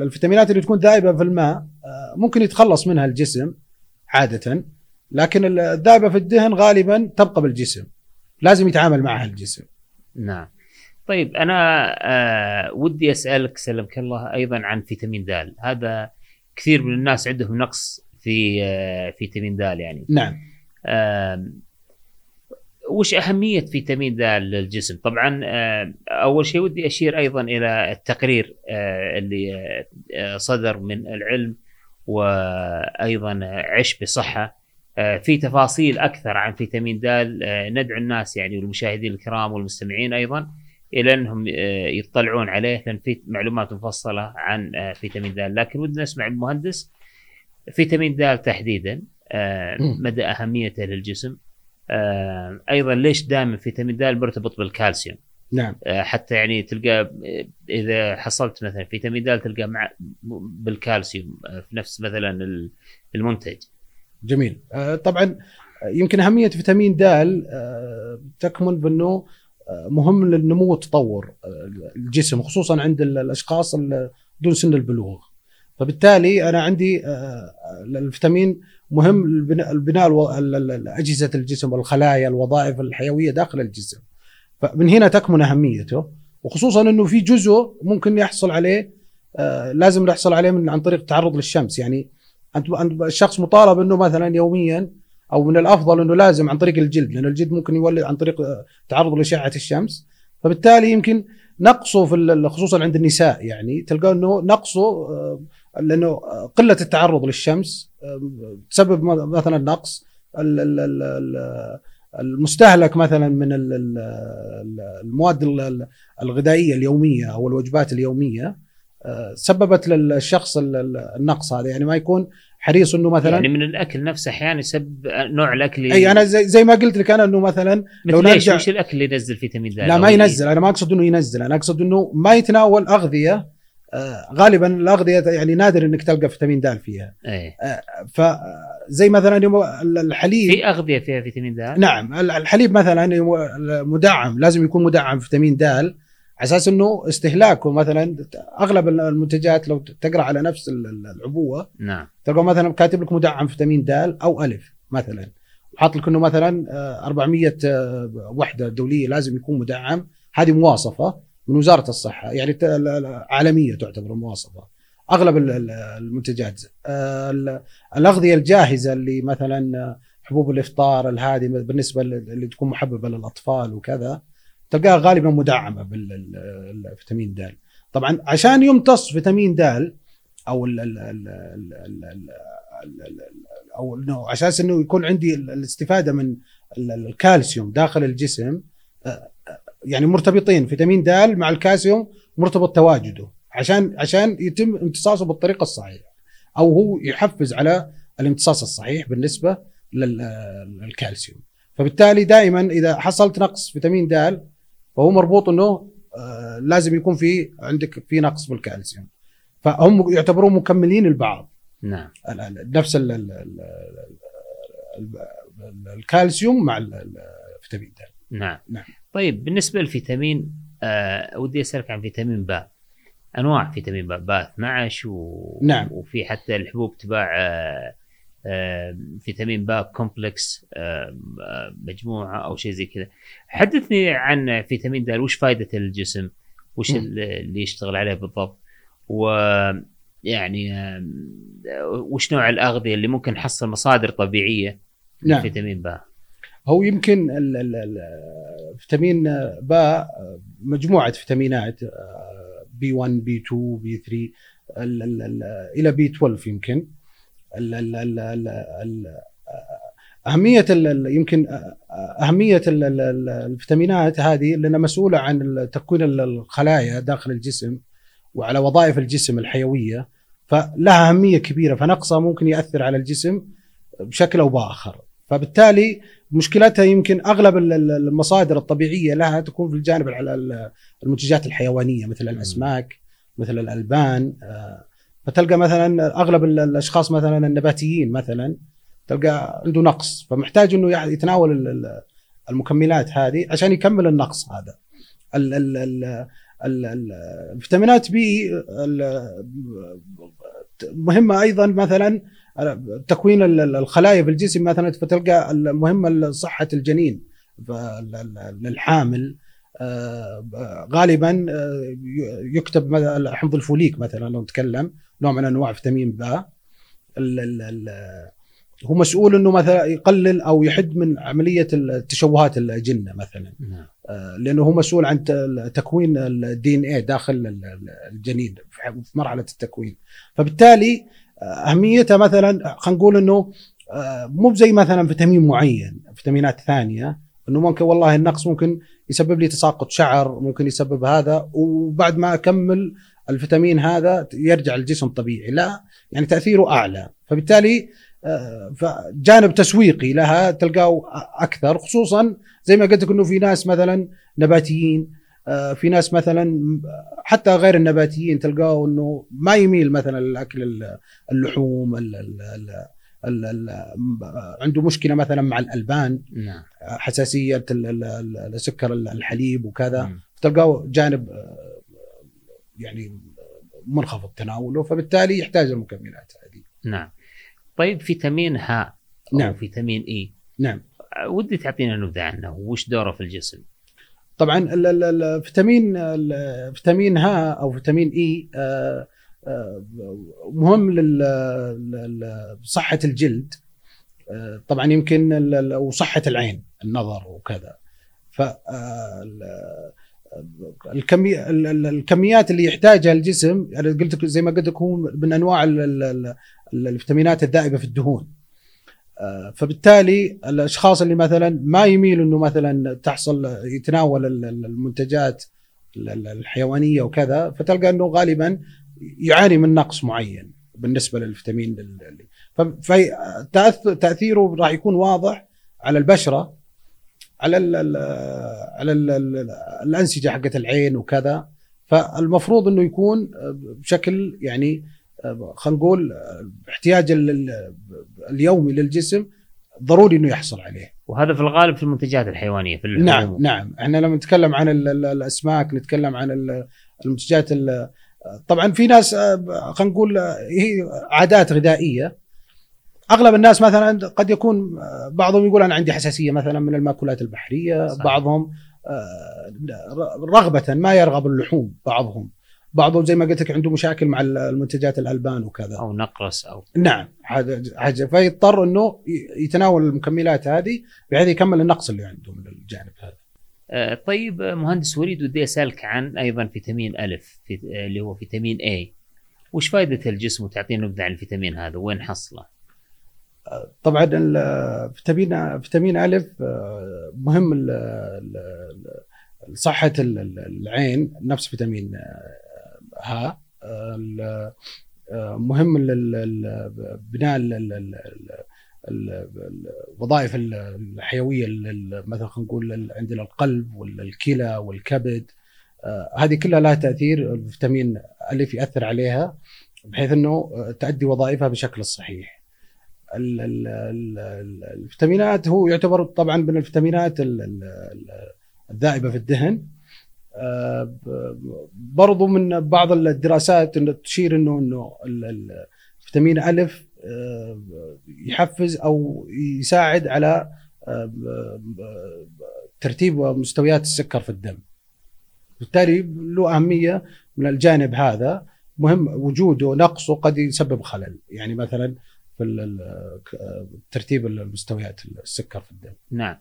الفيتامينات اللي تكون ذائبه في الماء آه، ممكن يتخلص منها الجسم عادة لكن الذائبه في الدهن غالبا تبقى بالجسم. لازم يتعامل معها الجسم. نعم. طيب أنا آه ودي أسألك سلمك الله أيضا عن فيتامين د هذا كثير من الناس عندهم نقص في آه فيتامين د يعني. نعم. آه وش أهمية فيتامين د للجسم؟ طبعا آه، أول شيء ودي أشير أيضا إلى التقرير آه، اللي آه، صدر من العلم وأيضا عش بصحة في تفاصيل أكثر عن فيتامين د ندعو الناس يعني والمشاهدين الكرام والمستمعين أيضا إلى أنهم يطلعون عليه لأن في معلومات مفصلة عن فيتامين د. لكن ودنا نسمع المهندس فيتامين د تحديدا مدى أهميته للجسم. أيضا ليش دائما فيتامين د مرتبط بالكالسيوم؟ نعم. آه حتى يعني تلقى إذا حصلت مثلا فيتامين د تلقى مع بالكالسيوم آه في نفس مثلا المنتج. جميل. آه طبعا يمكن أهمية فيتامين د آه تكمن بأنه آه، مهم للنمو والتطور آه، الجسم خصوصا عند الأشخاص دون سن البلوغ. فبالتالي أنا عندي الفيتامين مهم البناء أجهزة الجسم والخلايا الوظائف الحيوية داخل الجسم. فمن هنا تكمن أهميته وخصوصا إنه في جزء ممكن يحصل عليه آه لازم نحصل عليه من عن طريق التعرض للشمس. يعني أنت الشخص مطالب إنه مثلا يوميا أو من الأفضل إنه لازم عن طريق الجلد لأن الجلد ممكن يولد عن طريق آه، تعرض لأشعة الشمس. فبالتالي يمكن نقصه في خصوصا عند النساء. يعني تلقى إنه نقصه آه لأنه قلة التعرض للشمس تسبب مثلا نقص المستهلك مثلا من المواد الغذائية اليومية أو الوجبات اليومية آه، سببت للشخص النقص هذا. يعني ما يكون حريص إنه مثلا يعني من الأكل نفسه أحيانا يسبب نوع الأكل أي أنا زي, زي ما قلت لك أنا إنه مثلا لو نرجع وش الأكل اللي ينزل فيتامين د لا ما ينزل أنا ما أقصد إنه ينزل أنا أقصد إنه ما يتناول أغذية غالبا الاغذيه يعني نادر إنك تلقى فيتامين د فيها. إيه آه، فزي مثلا الحليب. في أغذية فيها فيتامين د؟ نعم الحليب مثلا مدعم لازم يكون مدعم فيتامين د على أساس إنه استهلاكه مثلا أغلب المنتجات لو تقرأ على نفس العبوة. نعم. تلقى مثلا كاتب لك مدعم فيتامين د أو ألف مثلا. وحاط لك إنه مثلا 400 آه، وحدة دولية لازم يكون مدعم هذه مواصفة. من وزاره الصحه يعني عالميه تعتبر مواصفه اغلب المنتجات الاغذيه الجاهزه اللي مثلا حبوب الافطار الهادي بالنسبة اللي تكون محببه للاطفال وكذا تلقاها غالبا مدعمه بالفيتامين د طبعا عشان يمتص فيتامين د أو ال ال ال ال ال ال أو انه على أساس انه يكون عندي الاستفاده من الكالسيوم داخل الجسم يعني مرتبطين فيتامين د مع الكالسيوم مرتبط تواجده عشان عشان يتم امتصاصه بالطريقة الصحيحة أو هو يحفز على الامتصاص الصحيح بالنسبة للكالسيوم. فبالتالي دائما إذا حصلت نقص فيتامين د فهو مربوط إنه آه، لازم يكون في عندك في نقص بالكالسيوم. فهم يعتبرون مكملين البعض. نعم. نفس الكالسيوم مع الفيتامين د نعم. نعم. طيب بالنسبة للفيتامين آه ودي أسألك عن فيتامين باء أنواع فيتامين ب ب 12 و... نعم. وفي حتى الحبوب تباع آه، آه، فيتامين B complex آه، آه، مجموعة أو شيء زي كذا. حدثني عن فيتامين ب وش فائده الجسم؟ وش. اللي يشتغل عليه بالضبط؟ و يعني وش نوع الأغذية اللي ممكن نحصل مصادر طبيعية نعم. لفيتامين با هو يمكن فيتامين باء مجموعه فيتامينات B 1 B 2 B 3 ال- ال- ال- إلى B 12 يمكن ال- ال- ال- ال- ال- اهميه ال- ال- يمكن اهميه ال- ال- ال- الفيتامينات هذه لانها مسؤوله عن تكوين ال- الخلايا داخل الجسم وعلى وظائف الجسم الحيويه فلها اهميه كبيره فنقصها ممكن ياثر على الجسم بشكل أو باخر فبالتالي مشكلتها يمكن أغلب ال- ال- المصادر الطبيعية لها تكون في الجانب المنتجات الحيوانية مثل الأسماك مثل الألبان آه، فتلقى مثلا أغلب ال- الأشخاص مثلا النباتيين مثلا تلقى عنده نقص فمحتاج إنه يع- يتناول ال- ال- المكملات هذه عشان يكمل النقص هذا. ال ال ال ال ال الفيتامينات بي مهمة أيضا مثلا تكوين ال- ال- الخلايا في الجسم مثلا فتلقى المهمه صحة الجنين للحامل آه، غالبا آه، يكتب حمض الفوليك مثلا لو نتكلم نوع من أنواع فيتامين باء هو مسؤول إنه مثلا يقلل أو يحد من عملية التشوهات الاجنه مثلا. نعم. آه، لأنه هو مسؤول عن تكوين ال DNA داخل ال- ال- الجنين في مرحلة التكوين. فبالتالي أهميتها مثلا خلينا نقول إنه آه، مو زي مثلا فيتامين معين فيتامينات ثانية إنه ممكن والله النقص ممكن يسبب لي تساقط شعر ممكن يسبب هذا وبعد ما أكمل الفيتامين هذا يرجع الجسم طبيعي. لا يعني تأثيره أعلى. فبالتالي آه، فجانب تسويقي لها تلقاه أكثر خصوصا زي ما قلت لك إنه في ناس مثلا نباتيين في ناس مثلا حتى غير النباتيين تلقاه إنه ما يميل مثلا للأكل ال- اللحوم ال ال ال ال ال عنده مشكلة مثلا مع الألبان نعم. حساسية السكر الحليب وكذا مم. تلقاه جانب آه، يعني منخفض تناوله فبالتالي يحتاج المكملات هذه. نعم. طيب فيتامين ه أو نعم. فيتامين إي. نعم. ودي تعطينا نبذة عنه. وش دوره في الجسم؟ طبعا ال- ال- ال- الفيتامين ال- فيتامين ها أو فيتامين إي آه، آه، مهم لصحة الجلد. آه، طبعا يمكن وصحة العين النظر وكذا. ف ال- الكمي ال- ال- الكميات اللي يحتاجها الجسم أنا قلت لك زي ما قلت لك هو من أنواع ال- ال- ال- الفيتامينات الذائبه في الدهون. فبالتالي الأشخاص اللي مثلا ما يميل إنه مثلا تحصل يتناول ال- ال- المنتجات ال- ال- الحيوانية وكذا فتلقى إنه غالبا يعاني من نقص معين بالنسبة للفيتامين فتاثيره راح يكون واضح على البشرة على ال ال على ال ال الأنسجة حقت العين وكذا. فالمفروض إنه يكون بشكل يعني خلينا نقول احتياج ال- ال- اليومي للجسم ضروري إنه يحصل عليه. وهذا في الغالب في المنتجات الحيوانية في اللحوم نعم نعم إحنا لما نتكلم عن ال- ال- الأسماك نتكلم عن ال- المنتجات ال- طبعا في ناس خلينا نقول هي عادات غذائية أغلب الناس مثلا قد يكون بعضهم يقول أنا عندي حساسية مثلا من المأكولات البحرية صحيح. بعضهم آه، رغبة ما يرغب اللحوم بعضهم بعضهم زي ما قلت لك عنده مشاكل مع المنتجات الألبان وكذا. أو نقرس أو نعم هذا حاجة فيضطر إنه يتناول المكملات هذه بحيث يكمل النقص اللي عنده من الجانب هذا. آه، طيب آه، مهندس وليد ودي أسألك عن أيضا فيتامين الف في آه، اللي هو فيتامين اي وش فائده الجسم وتعطينا نبذة عن الفيتامين هذا؟ وين حصله؟ طبعا فيتامين فيتامين الف آه، مهم لصحه ال- ال- العين نفس فيتامين ها آه، آه، مهم لبناء الوظائف ال- الحيويه مثلا خلينا نقول عندنا القلب والكلى والكبد آه، هذه كلها لها تاثير الفيتامين الف ياثر عليها بحيث انه آه، تؤدي وظائفها بشكل ال- الفيتامينات هو يعتبر طبعا من الفيتامينات ال- ال- ال- الذائبه في الدهن برضو من بعض الدراسات إنه تشير إنه إنه الفيتامين الف يحفز أو يساعد على ترتيب مستويات السكر في الدم. بالتالي له أهمية من الجانب هذا. مهم وجوده نقصه قد يسبب خلل. يعني مثلا في ترتيب المستويات السكر في الدم. نعم.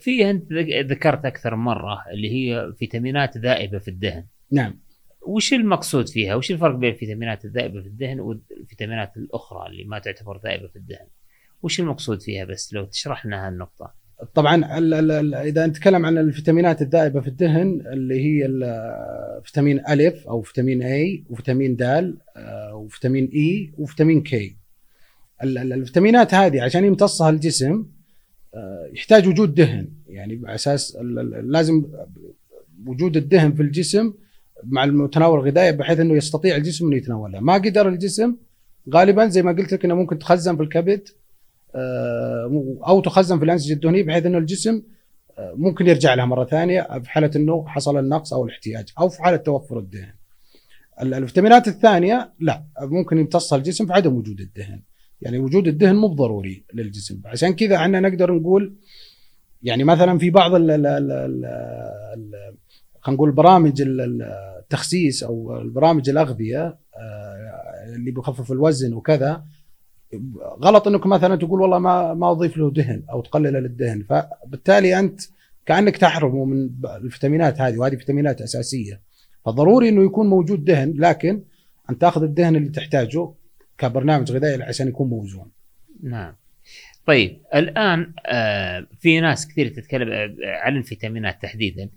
في أنت ذكرت أكثر مرة اللي هي فيتامينات ذائبة في الدهن نعم وش المقصود فيها؟ وش الفرق بين الفيتامينات الذائبة في الدهن والفيتامينات الأخرى اللي ما تعتبر ذائبة في الدهن؟ وش المقصود فيها بس لو تشرح لنا هالنقطة؟ طبعا ال ال إذا نتكلم عن الفيتامينات الذائبة في الدهن اللي هي فيتامين ألف أو فيتامين A وفيتامين د آه، وفيتامين E وفيتامين K الفيتامينات هذه عشان يمتصها الجسم يحتاج وجود دهن يعني على أساس لازم وجود الدهن في الجسم مع المتناول الغذائي بحيث إنه يستطيع الجسم إنه يتناولها ما قدر الجسم غالبا زي ما قلت لك إنه ممكن تخزن في الكبد آه، أو تخزن في الأنسجة الدهنية بحيث إنه الجسم آه، ممكن يرجع لها مرة ثانية في حالة إنه حصل النقص أو الاحتياج أو في حالة توفر الدهن. الفيتامينات الثانية لا ممكن يمتصها الجسم في عدم وجود الدهن. يعني وجود الدهن مو ضروري للجسم. عشان كذا إحنا نقدر نقول يعني مثلا في بعض ال ال ال ال خلينا نقول برامج التخسيس أو البرامج الأغذية آه، اللي بيخفف الوزن وكذا غلط إنك مثلا تقول والله ما ما أضيف له دهن أو تقلل للدهن. فبالتالي أنت كأنك تحرمه من الفيتامينات هذه وهذه فيتامينات أساسية. فضروري إنه يكون موجود دهن لكن أن تأخذ الدهن اللي تحتاجه كبرنامج غذائي عشان يكون موزون. نعم. طيب الآن آه في ناس كثير تتكلم آه، عن الفيتامينات تحديدا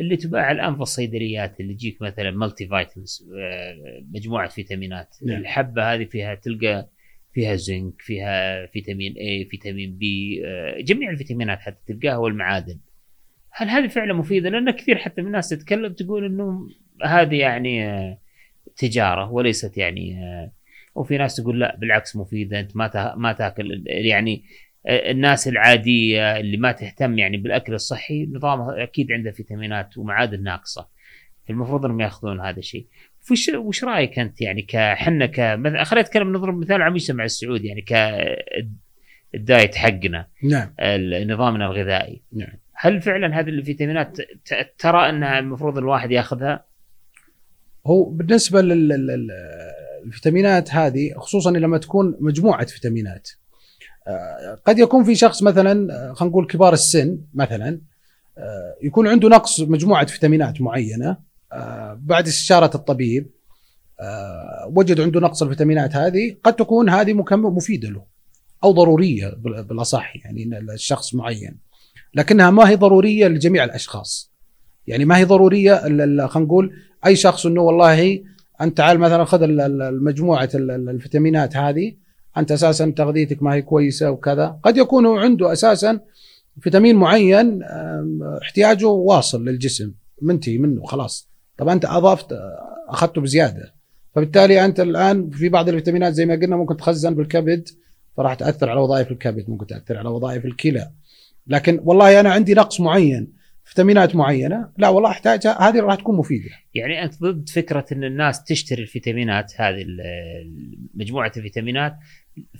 اللي تباع الآن في الصيدليات اللي تجيك مثلا multivitamins آه مجموعة فيتامينات نعم. الحبة هذه فيها تلقى فيها زنك فيها فيتامين A فيتامين B آه جميع الفيتامينات حتى تلقاها والمعادن هل هذه فعلا مفيدة لأن كثير حتى من الناس تتكلم تقول إنه هذه يعني تجارة وليست يعني وفي ناس تقول لا بالعكس مفيدة أنت ما ما تأكل يعني الناس العادية اللي ما تهتم يعني بالأكل الصحي نظامها أكيد عنده فيتامينات ومعادن ناقصة. المفروض إنهم يأخذون هذا الشيء. وش وش رأيك أنت يعني كحنا ك خلينا نتكلم نضرب مثال على المجتمع السعودي يعني ك الدايت حقنا نعم. نظامنا الغذائي. نعم. هل فعلا هذه الفيتامينات ترى أنها المفروض الواحد يأخذها؟ هو بالنسبة لل الفيتامينات هذه خصوصا لما تكون مجموعة فيتامينات. آه، قد يكون في شخص مثلا آه، خلينا نقول كبار السن مثلا آه، يكون عنده نقص مجموعة فيتامينات معينة بعد استشارة الطبيب وجد عنده نقص الفيتامينات هذه قد تكون هذه مفيدة له أو ضرورية بالأصح يعني للشخص معين. لكنها ما هي ضرورية لجميع الأشخاص. يعني ما هي ضرورية خلينا نقول أي شخص إنه والله أنت تعال مثلا خذ المجموعة الفيتامينات هذه أنت أساسا تغذيتك ما هي كويسة وكذا. قد يكون عنده أساسا فيتامين معين احتياجه واصل للجسم منتهي منه خلاص. طبعا أنت أضفت أخذته بزيادة. فبالتالي أنت الآن في بعض الفيتامينات زي ما قلنا ممكن تخزن بالكبد فراح تأثر على وظائف الكبد ممكن تأثر على وظائف الكلى. لكن والله أنا عندي نقص معين. فيتامينات معينة لا والله أحتاجها هذه راح تكون مفيدة. يعني أنت ضد فكرة إن الناس تشتري الفيتامينات هذه مجموعة الفيتامينات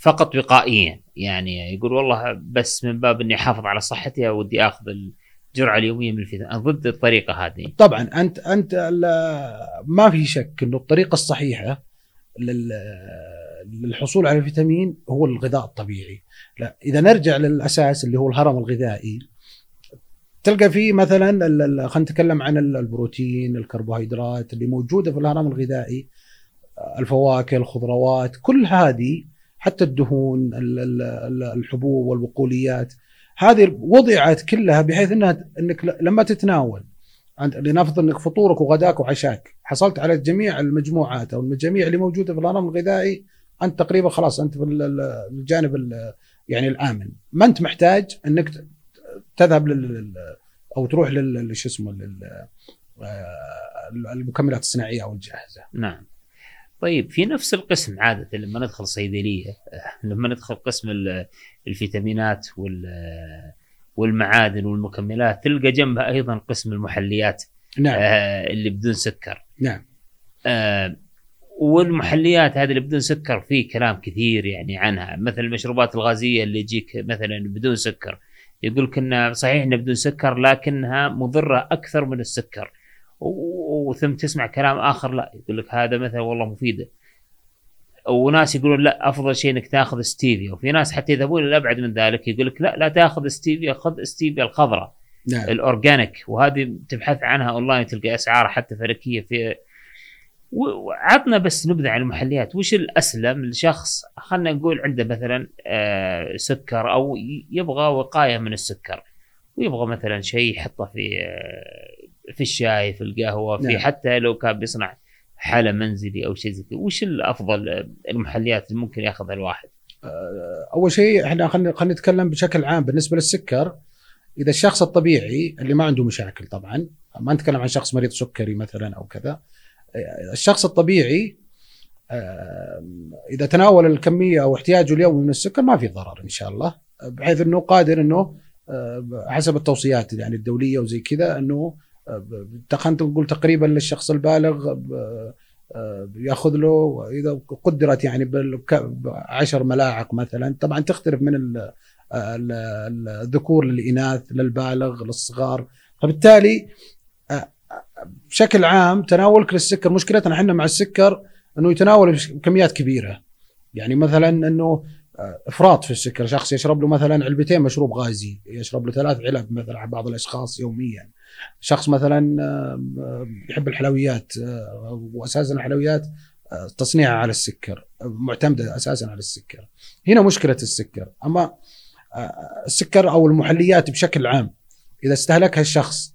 فقط وقائيا يعني يقول والله بس من باب إني أحافظ على صحتي ودي آخذ الجرعة اليومية من الفيتامينات ضد الطريقة هذه. طبعا أنت أنت ما في شك إنه الطريقة الصحيحة للحصول على الفيتامين هو الغذاء الطبيعي. لا إذا نرجع للأساس اللي هو الهرم الغذائي تلقى فيه مثلا خلينا نتكلم عن البروتين الكربوهيدرات اللي موجودة في الهرم الغذائي الفواكه الخضروات كل هذه حتى الدهون الحبوب والبقوليات هذه وضعت كلها بحيث إنها إنك لما تتناول لنفرض إنك فطورك وغداك وعشاك حصلت على جميع المجموعات أو الجميع اللي موجودة في الهرم الغذائي أنت تقريبا خلاص أنت في الجانب يعني الآمن. ما أنت محتاج إنك تذهب لل أو تروح لل شو اسمه لل آه، المكملات الصناعية أو الجاهزة. نعم. طيب في نفس القسم عادة لما ندخل صيدلية لما ندخل قسم الفيتامينات والمعادن والمكملات تلقى جنبها أيضا قسم المحليات نعم. آه اللي بدون سكر. نعم. آه والمحليات هذه اللي بدون سكر في كلام كثير يعني عنها. مثل المشروبات الغازية اللي يجيك مثلا بدون سكر. يقول لك انها صحيح انها بدون سكر لكنها مضرة أكثر من السكر. وثم تسمع كلام آخر لا يقول لك هذا مثلا والله مفيده وناس يقولون لا أفضل شيء إنك تأخذ ستيفيا. وفي ناس حتى يذهبون الابعد من ذلك يقول لك لا لا تأخذ ستيفيا خذ ستيفيا الخضراء نعم. ال organic وهذه تبحث عنها أونلاين تلقى أسعار حتى فلكية في وعطنا بس نبذة عن المحليات. وش الأسلم؟ لشخص خلينا نقول عنده مثلا آه، سكر أو يبغى وقاية من السكر. ويبغى مثلا شيء يحطه في آه، في الشاي في القهوة في نعم. حتى لو كان بيصنع حالة منزلي أو شيء زي كذا. وش الأفضل المحليات اللي ممكن ياخذها الواحد؟ آه، أول شيء إحنا خلينا خلينا نتكلم بشكل عام بالنسبة للسكر. إذا الشخص الطبيعي اللي ما عنده مشاكل طبعا ما نتكلم عن شخص مريض سكري مثلا أو كذا الشخص الطبيعي إذا تناول الكمية أو احتياجه اليومي من السكر ما في ضرر إن شاء الله بحيث إنه قادر إنه حسب التوصيات يعني الدولية وزي كذا إنه خلينا نقول تقريبا للشخص البالغ يأخذ له إذا قدرت يعني ب 10 ملاعق مثلا طبعا تختلف من الذكور للإناث للبالغ للصغار. فبالتالي بشكل عام تناولك للسكر مشكلتنا إحنا مع السكر إنه يتناول كميات كبيرة. يعني مثلا إنه آه، إفراط في السكر شخص يشرب له مثلا علبتين مشروب غازي يشرب له ثلاث علب مثلا بعض الأشخاص يوميا. شخص مثلا آه، يحب الحلويات آه، واساسا الحلويات تصنيعها على السكر معتمدة أساسا على السكر. هنا مشكلة السكر. أما السكر أو المحليات بشكل عام إذا استهلكها الشخص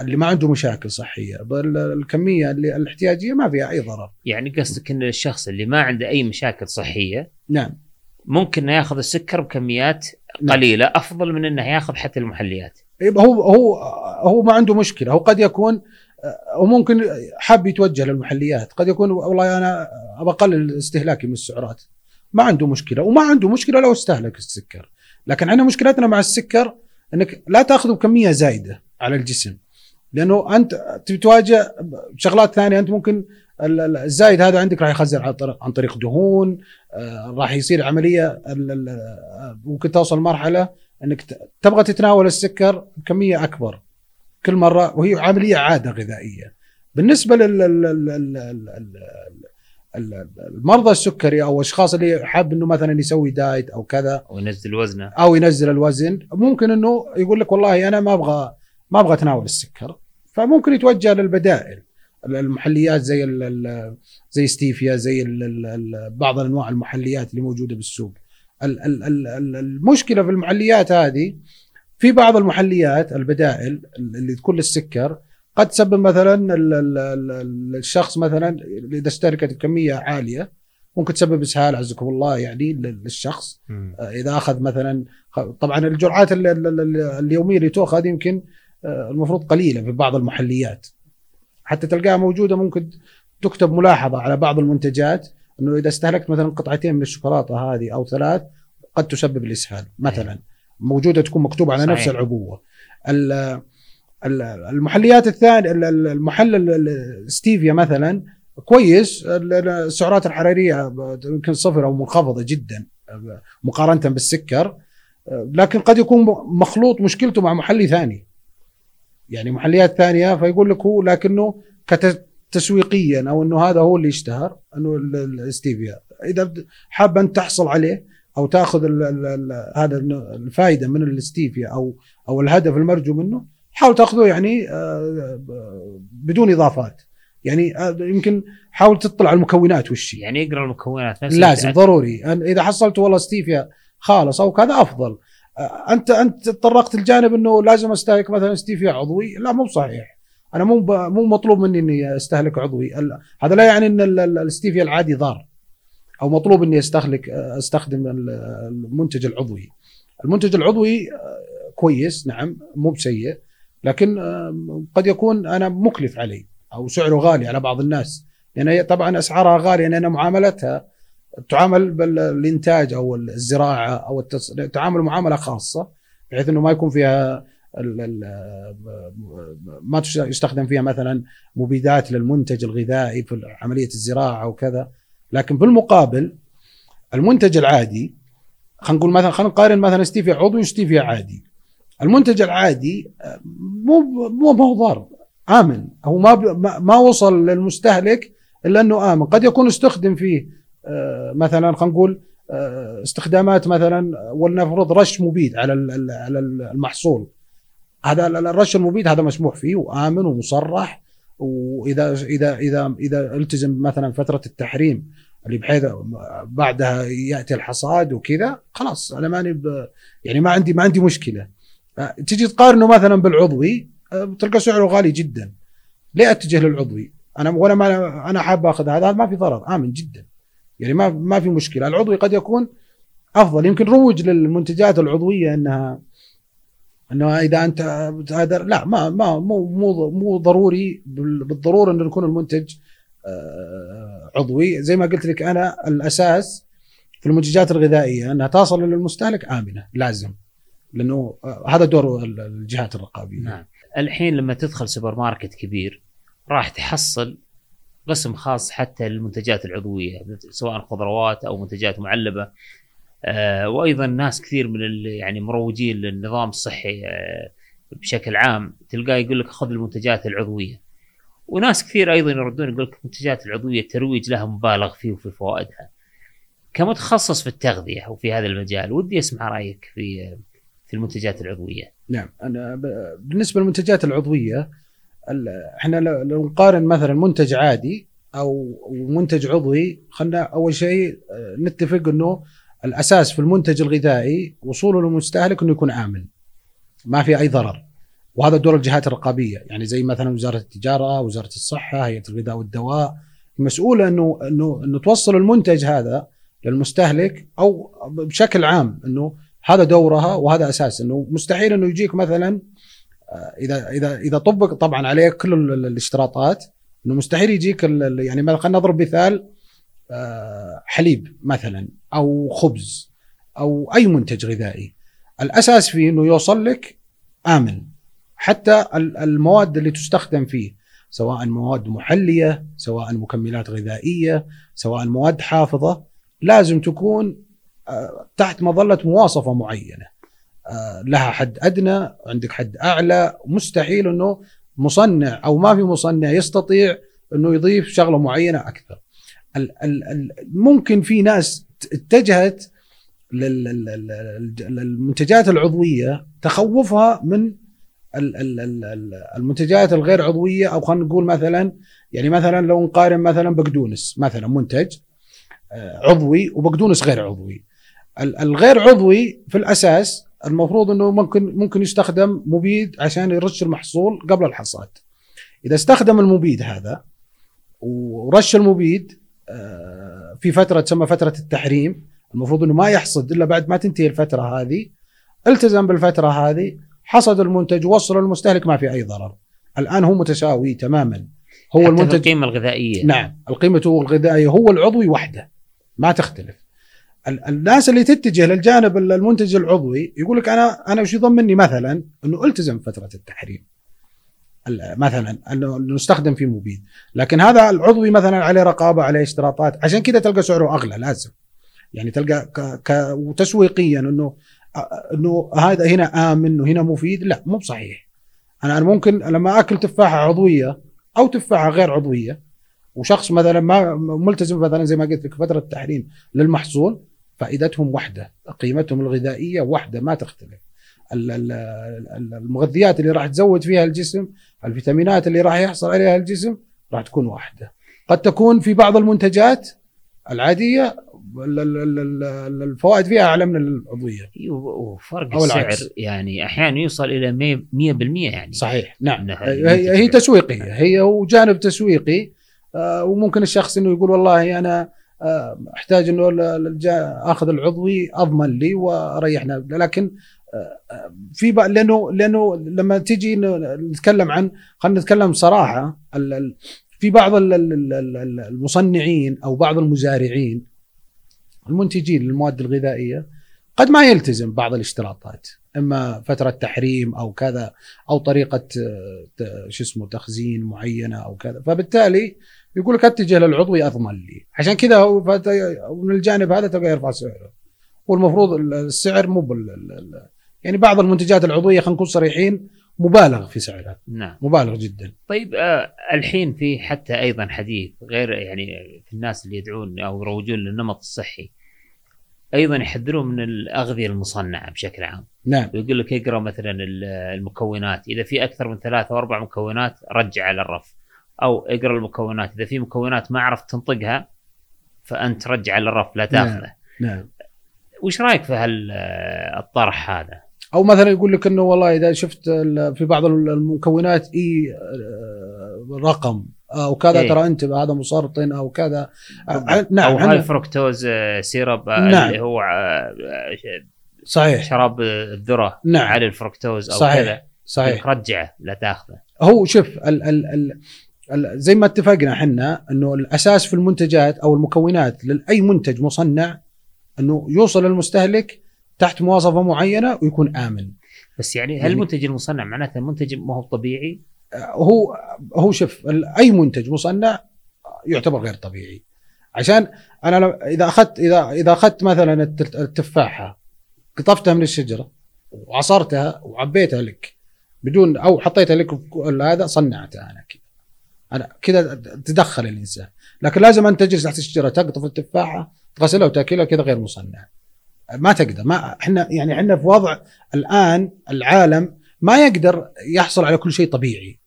اللي ما عنده مشاكل صحية الكمية اللي الاحتياجية ما فيها أي ضرر. يعني قصدك إن الشخص اللي ما عنده أي مشاكل صحية نعم. ممكن إنه يأخذ السكر بكميات نعم. قليلة أفضل من إنه يأخذ حتى المحليات. يبقى هو هو هو ما عنده مشكلة. هو قد يكون وممكن حاب يتوجه للمحليات. قد يكون والله أنا ابى اقلل استهلاكي من السعرات. ما عنده مشكلة. وما عنده مشكلة لو استهلك السكر. لكن عندنا مشكلتنا مع السكر إنك لا تاخذه بكمية زايدة على الجسم. لأنه أنت تواجه شغلات ثانية. أنت ممكن الزايد هذا عندك راح يخزن عن طريق دهون آه، راح يصير عملية ممكن توصل مرحله إنك تبغى تتناول السكر بكمية أكبر كل مرة وهي عملية عادة غذائية. بالنسبة لل المرضى السكري أو الاشخاص اللي حاب إنه مثلا يسوي diet أو كذا أو ينزل وزنه. أو ينزل الوزن ممكن إنه يقول لك والله أنا ما أبغى ما أبغى اتناول السكر. فممكن يتوجه للبدائل المحليات زي زي ستيفيا زي بعض انواع المحليات اللي موجوده بالسوق المشكلة في المحليات هذه في بعض المحليات البدائل اللي تكون للسكر قد تسبب مثلا الشخص مثلا اذا استهلكت كميه عاليه ممكن تسبب اسهال عزكم الله يعني للشخص اذا اخذ مثلا طبعا الجرعات اليوميه اللي تؤخذ يمكن آه، المفروض قليلة في بعض المحليات. حتى تلقاها موجودة ممكن تكتب ملاحظة على بعض المنتجات إنه إذا استهلكت مثلا قطعتين من الشوكولاتة هذه أو ثلاث قد تسبب الإسهال مثلا. موجودة تكون مكتوبة على صحيح. نفس العبوه المحليات الثانية المحل الستيفيا مثلا كويس. السعرات الحرارية يمكن صفر أو منخفضه جدا مقارنة بالسكر. لكن قد يكون مخلوط مشكلته مع محلي ثاني. يعني محليات ثانية فيقول لك هو لكنه تسويقيا أو إنه هذا هو اللي اشتهر إنه الاستيفيا إذا حاب أن تحصل عليه أو تأخذ ال ال ال هذا الفائده من الاستيفيا أو أو الهدف المرجو منه حاول تأخذه يعني آه، بدون إضافات. يعني آه، يمكن حاول تطلع على المكونات وش يعني اقرا المكونات لازم ضروري. إذا حصلت والله ستيفيا خالص أو كذا أفضل. انت أنت تطرقت الجانب إنه لازم أستهلك مثلا ستيفيا عضوي؟ لا مو صحيح. أنا مو مو مطلوب مني إني أستهلك عضوي. هذا لا يعني إن الستيفيا العادي ضار أو مطلوب إني أستهلك أستخدم المنتج العضوي. المنتج العضوي آه، كويس نعم مو بسيء لكن آه، قد يكون أنا مكلف علي أو سعره غالي على بعض الناس. لأن طبعا أسعارها غالية لأن معاملتها تعامل بالإنتاج أو الزراعة أو التص... تعامل معاملة خاصة بحيث إنه ما يكون فيها ما يستخدم فيها مثلا مبيدات للمنتج الغذائي في عملية الزراعة وكذا لكن بالمقابل المنتج العادي خلينا نقول مثلا خلينا نقارن مثلا ستيفيا عضوي وستيفيا عادي. المنتج العادي مو مو ما هو ضار امن هو ما ما وصل للمستهلك إلا إنه آمن. قد يكون استخدم فيه مثلا خلينا نقول آه، استخدامات مثلا ولنفرض رش مبيد على على المحصول. هذا الرش المبيد هذا مسموح فيه وآمن ومصرح. وإذا إذا إذا إذا التزم مثلا فترة التحريم اللي بحيث بعدها يأتي الحصاد وكذا خلاص أنا ماني يعني ما عندي ما عندي مشكلة. تجي تقارنه مثلا بالعضوي تلقى سعره غالي جدا. ليه أتجه للعضوي؟ أنا وأنا ما أنا حاب آخذ هذا ما في ضرر. آمن جدا. يعني ما ما في مشكلة. العضوي قد يكون أفضل. يمكن روج للمنتجات العضوية انها إنه إذا أنت هذا لا ما ما مو مو مو ضروري بالضرورة إنه يكون المنتج آه، عضوي. زي ما قلت لك أنا الأساس في المنتجات الغذائية إنها تصل للمستهلك آمنة لازم. لأنه آه، هذا دور الجهات الرقابية. نعم. الحين لما تدخل سوبر ماركت كبير راح تحصل قسم خاص حتى للمنتجات العضوية سواء خضروات أو منتجات معلبة. آه وأيضا ناس كثير من يعني مروجين للنظام الصحي آه بشكل عام تلقاه يقول لك خذ المنتجات العضوية. وناس كثير أيضا يردون يقول لك المنتجات العضوية الترويج لها مبالغ فيه وفي فوائدها. كمتخصص في التغذية وفي هذا المجال ودي أسمع رأيك في في المنتجات العضوية. نعم أنا بالنسبة للمنتجات العضوية إحنا لو نقارن مثلا منتج عادي أو منتج عضوي خلينا أول شيء آه، نتفق إنه الأساس في المنتج الغذائي وصوله للمستهلك إنه يكون آمن. ما في أي ضرر. وهذا دور الجهات الرقابية. يعني زي مثلا وزارة التجارة وزارة الصحة هيئة الغذاء والدواء. مسؤوله انه انه إنه توصل المنتج هذا للمستهلك أو بشكل عام إنه هذا دورها وهذا أساس. إنه مستحيل إنه يجيك مثلا اذا اذا إذا طبق طبعا عليه كل الاشتراطات إنه مستحيل يجيك يعني خلينا نضرب مثال آه، حليب مثلا أو خبز أو أي منتج غذائي. الأساس فيه إنه يوصل لك آمن. حتى المواد اللي تستخدم فيه سواء مواد محلية سواء مكملات غذائية سواء مواد حافظة لازم تكون آه، تحت مظلة مواصفة معينة. آه، لها حد أدنى عندك حد أعلى. مستحيل إنه مصنع أو ما في مصنع يستطيع إنه يضيف شغلة معينة أكثر. ممكن في ناس اتجهت للمنتجات العضوية تخوفها من المنتجات الغير عضوية أو خلينا نقول مثلا يعني مثلا لو نقارن مثلا بقدونس مثلا منتج آه، عضوي وبقدونس غير عضوي. الغير عضوي في الأساس المفروض إنه ممكن ممكن يستخدم مبيد عشان يرش المحصول قبل الحصاد. إذا استخدم المبيد هذا ورش المبيد آه، في فترة تسمى فترة التحريم المفروض إنه ما يحصد إلا بعد ما تنتهي الفترة هذه التزم بالفترة هذه حصد المنتج وصل للمستهلك ما في أي ضرر. الآن هو متساوي تماما. هو المنتج القيمة الغذائية. نعم القيمة الغذائية هو العضوي وحده ما تختلف. الناس اللي تتجه للجانب المنتج العضوي يقول لك أنا أنا وش يضمني مثلا إنه ألتزم فترة التحريم. مثلا انه نستخدم فيه مبيد. لكن هذا العضوي مثلا عليه رقابة عليه اشتراطات. عشان كذا تلقى سعره أغلى لازم. يعني تلقى ك... ك... وتسويقيا انه إنه هذا هنا آمن وهنا مفيد. لا مو بصحيح. أنا ممكن لما أكل تفاحة عضوية أو تفاحة غير عضوية وشخص مثلا ما ملتزم مثلا زي ما قلت لك فترة التحريم للمحصول فائدتهم واحدة قيمتهم الغذائية واحدة ما تختلف. المغذيات اللي راح تزود فيها الجسم الفيتامينات اللي راح يحصل عليها الجسم راح تكون واحدة. قد تكون في بعض المنتجات العادية الفوائد فيها أعلى من العضوية. أيوة، وفرق أو السعر العكس. يعني أحيانا يوصل إلى 100% يعني. صحيح نعم. هي, هي تسويقية هي وجانب تسويقي آه، وممكن الشخص إنه يقول والله أنا احتاج انه آخذ العضوي أضمن لي واريحنا لكن آه، في لأنه لأنه لما تيجي نتكلم عن خلينا نتكلم صراحة في بعض المصنعين أو بعض المزارعين المنتجين للمواد الغذائية قد ما يلتزم بعض الاشتراطات. إما فترة تحريم أو كذا أو طريقة شو اسمه تخزين معينة أو كذا. فبالتالي يقول لك اتجه للعضوي أضمن لي. عشان كذا هو من الجانب هذا تلقى يرفع سعره. والمفروض السعر مو بال يعني بعض المنتجات العضوية خلينا نكون صريحين مبالغ في سعرها. نعم. مبالغ جدا. طيب آه الحين في حتى أيضا حديث غير يعني في الناس اللي يدعون أو يروجون للنمط الصحي أيضا يحذرون من الأغذية المصنعة بشكل عام. نعم. يقول لك اقرا مثلا المكونات إذا في أكثر من ثلاث أو أربع مكونات رجع على الرف. أو اقرأ المكونات إذا في مكونات ما عرفت تنطقها فأنت رجع على الرف لا تاخذه نعم, نعم. وش رأيك في هالطرح هذا؟ أو مثلا يقول لك إنه والله إذا شفت في بعض المكونات إي آه، رقم أو كذا إيه؟ ترى انتبه هذا مسرطن أو كذا آه، نعم أو هاي فركتوز سيرب نعم. اللي هو آه، صحيح شراب الذرة نعم. على الفركتوز أو صحيح. كذا صحيح رجعه لا تاخذه هو شوف ال ال ال زي ما اتفقنا إحنا انه الاساس في المنتجات أو المكونات لأي منتج مصنع انه يوصل للمستهلك تحت مواصفة معينة ويكون آمن. بس يعني هل يعني المنتج المصنع معناته المنتج ما هو طبيعي؟ هو هو شوف أي منتج مصنع يعتبر غير طبيعي. عشان أنا إذا أخذت إذا إذا أخذت مثلا التفاحة قطفتها من الشجرة وعصرتها وعبيتها لك بدون أو حطيتها لك هذا صنعتها أنا كذا أنا كذا تدخل الإنسان. لكن لازم أنت تجلس تحت الشجرة تقطف التفاحة تغسلها وتأكلها كذا غير مصنع. ما تقدر. ما إحنا يعني إحنا في وضع الآن العالم ما يقدر يحصل على كل شيء طبيعي.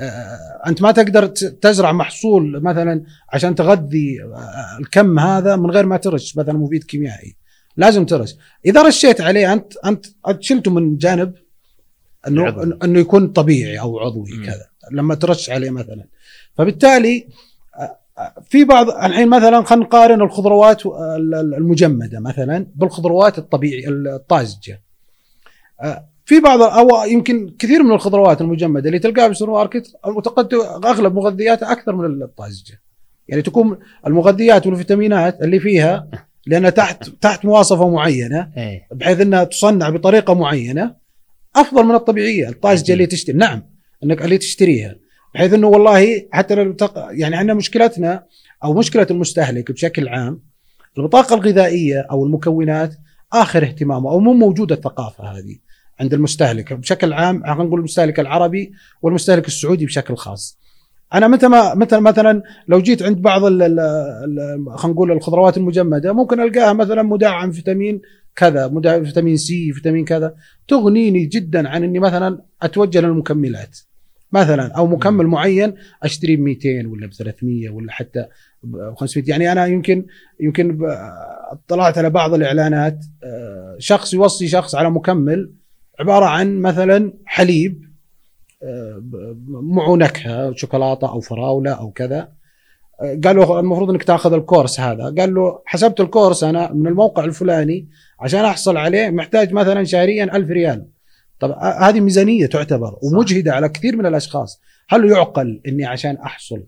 آه، أنت ما تقدر تزرع محصول مثلا عشان تغذي آه، الكم هذا من غير ما ترش مثلا مفيد كيميائي. لازم ترش. إذا رشيت عليه انت أنت شلته من جانب انه إنه يكون طبيعي أو عضوي كذا. لما ترش عليه مثلا. فبالتالي في بعض الحين مثلا خلينا نقارن الخضروات المجمدة مثلا بالخضروات الطبيعي الطازجه في بعض أو يمكن كثير من الخضروات المجمدة اللي تلقاها في السوبر ماركت أغلب مغذياتها أكثر من الطازجه يعني تكون المغذيات والفيتامينات اللي فيها لأنها تحت تحت مواصفة معينة إيه. بحيث إنها تصنع بطريقة معينة أفضل من الطبيعية. الطازجه اللي تشتري نعم إنك اللي تشتريها. بحيث إنه والله حتى لو تق... يعني عندنا مشكلتنا أو مشكلة المستهلك بشكل عام البطاقة الغذائية أو المكونات آخر اهتمامه أو مو موجودة الثقافة هذه عند المستهلك بشكل عام خلينا نقول المستهلك العربي والمستهلك السعودي بشكل خاص. أنا متى ما مثلا مثلا لو جيت عند بعض خلينا نقول الخضروات المجمدة ممكن ألقاها مثلا مدعم فيتامين كذا مدعم فيتامين سي فيتامين كذا تغنيني جدا عن إني مثلا أتوجه للمكملات. مثلا أو مكمل معين أشتري ب 200 ولا ب 300 ولا حتى ب 500 يعني أنا يمكن يمكن اطلعت على بعض الإعلانات آه، شخص يوصي شخص على مكمل عبارة عن مثلا حليب آه، معه نكهة شوكولاتة أو فراولة أو كذا. آه، قال له المفروض إنك تأخذ الكورس هذا. قال له حسبت الكورس أنا من الموقع الفلاني عشان أحصل عليه محتاج مثلا شهريا ألف ريال. طب هذه ميزانية تعتبر ومجهدة على كثير من الأشخاص. هل يعقل إني عشان أحصل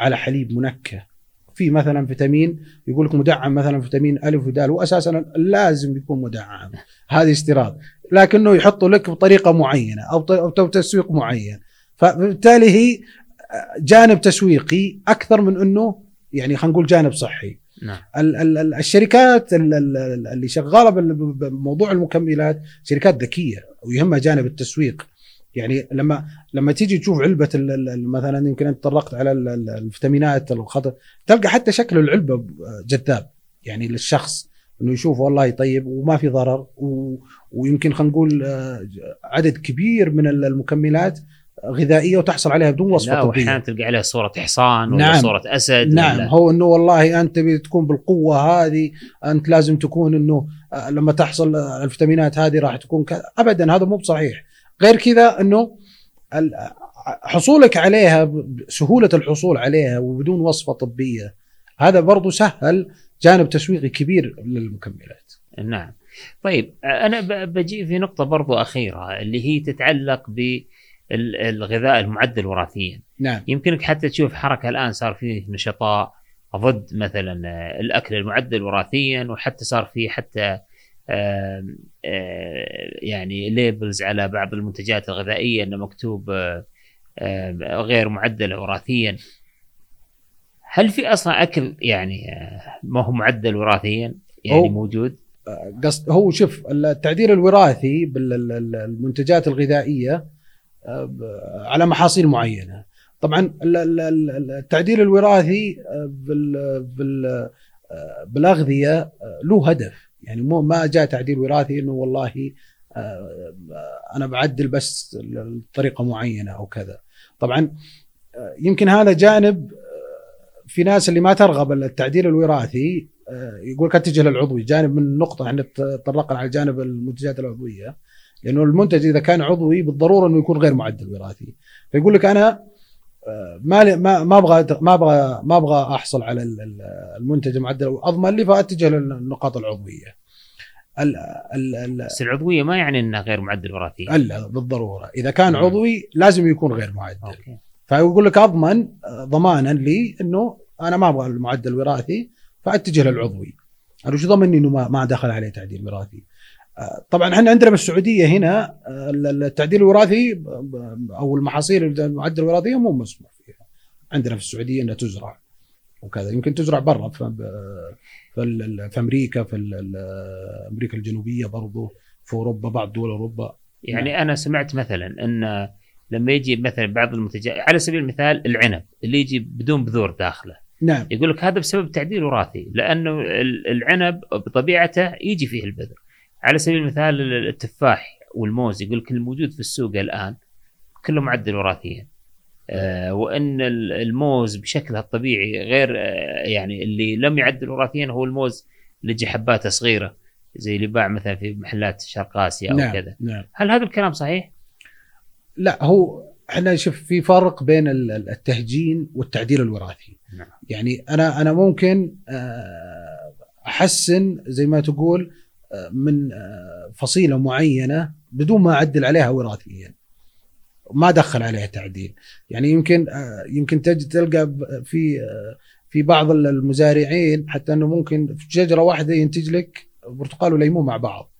على حليب منكه في مثلا فيتامين يقول لك مدعم مثلا فيتامين ألف ودال واساسا لازم يكون مدعم. هذه استيراد. لكنه يحطه لك بطريقة معينة أو تسويق معين. فبالتالي هي جانب تسويقي أكثر من إنه يعني خلينا نقول جانب صحي. نعم. الشركات اللي شغالة بموضوع المكملات شركات ذكية ويهمها جانب التسويق يعني لما لما تيجي تشوف علبة مثلا يمكن أنت طرقت على الفيتامينات الخضر تلقى حتى شكل العلبة جذاب يعني للشخص إنه يشوف والله طيب وما في ضرر ويمكن خلينا نقول آه، عدد كبير من المكملات غذائية وتحصل عليها بدون وصفه لا وأحيانا تلقى عليها صورة حصان ولا نعم. صورة أسد نعم. ولا هو إنه والله أنت تكون بالقوة هذه أنت لازم تكون إنه آه، لما تحصل الفيتامينات هذه راح تكون ك... ابدا هذا مو بصحيح. غير كذا إنه حصولك عليها سهولة الحصول عليها وبدون وصفة طبية هذا برضو سهل جانب تسويقي كبير للمكملات. نعم. طيب أنا بجي في نقطة برضو أخيرة اللي هي تتعلق ب الغذاء المعدل وراثيا. نعم. يمكنك حتى تشوف حركة الآن صار فيه نشطاء ضد مثلا الأكل المعدل وراثيا وحتى صار فيه حتى يعني ليبلز على بعض المنتجات الغذائية إنه مكتوب غير معدلة وراثيا. هل في أصلا أكل يعني ما هو معدل وراثيا؟ يعني موجود؟ قصد هو شوف التعديل الوراثي بالمنتجات الغذائية على محاصيل معينة. طبعا التعديل الوراثي بالأغذية له هدف. يعني مو ما جاء تعديل وراثي إنه والله أنا بعدل بس طريقة معينة أو كذا. طبعا يمكن هذا جانب في ناس اللي ما ترغب التعديل الوراثي يقول لك اتجه للعضوي جانب من النقطه إحنا تطرقنا على جانب المنتجات العضوية. لأنه المنتج إذا كان عضوي بالضرورة إنه يكون غير معدل وراثي فيقول لك أنا ما ما ما أبغى ما أبغى ما أبغى أحصل على المنتج المعدل أضمن لي فأتجه للنقاط العضوية. ال ال بس العضوية ما يعني إنها غير معدل وراثي. لا بالضرورة، إذا كان مم. عضوي لازم يكون غير معدل. أوكي. فيقول لك أضمن ضمانا لي إنه أنا ما أبغى المعدل الوراثي فأتجه للعضوي. أنا وش ضمني إنه ما ما دخل عليه تعديل وراثي؟ طبعا إحنا عندنا بالسعودية هنا التعديل الوراثي أو المحاصيل المعدل الوراثيه مو مسموح فيها. عندنا في السعودية إنها تزرع وكذا. يمكن تزرع برا في, في أمريكا في أمريكا الجنوبية برضو في أوروبا بعض دول أوروبا. يعني نعم. أنا سمعت مثلا إن لما يجي مثلا بعض المنتجات على سبيل المثال العنب اللي يجي بدون بذور داخله. نعم. يقول لك هذا بسبب تعديل وراثي لأنه العنب بطبيعته يجي فيه البذر. على سبيل المثال التفاح والموز يقول لك الموجود في السوق الآن كله معدل وراثيا آه وإن الموز بشكله الطبيعي غير آه يعني اللي لم يعدل وراثيا هو الموز اللي يجي حباته صغيرة زي اللي باع مثلا في محلات شرق آسيا أو نعم كذا نعم هل هذا الكلام صحيح؟ لا هو إحنا شوف في فرق بين التهجين والتعديل الوراثي نعم. يعني أنا أنا ممكن آه، أحسن زي ما تقول من فصيلة معينة بدون ما أعدل عليها وراثيا. ما دخل عليها تعديل. يعني يمكن يمكن تجد تلقى في في بعض المزارعين حتى إنه ممكن في شجرة واحدة ينتج لك برتقال وليمون مع بعض.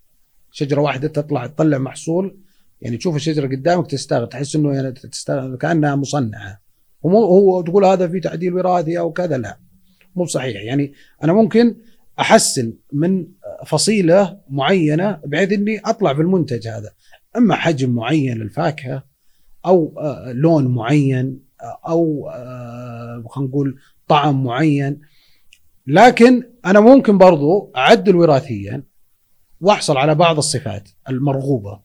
شجرة واحدة تطلع تطلع محصول يعني تشوف الشجرة قدامك تستغرب تحس إنه يعني تستغرب كأنها مصنعة. ومو هو تقول هذا في تعديل وراثي أو كذا لا. مو صحيح. يعني أنا ممكن أحسن من فصيلة معينة بحيث إني أطلع في المنتج هذا. أما حجم معين للفاكهة أو آه، لون معين آه، أو آه، خلينا نقول طعم معين. لكن أنا ممكن برضو أعدل وراثيا وأحصل على بعض الصفات المرغوبة.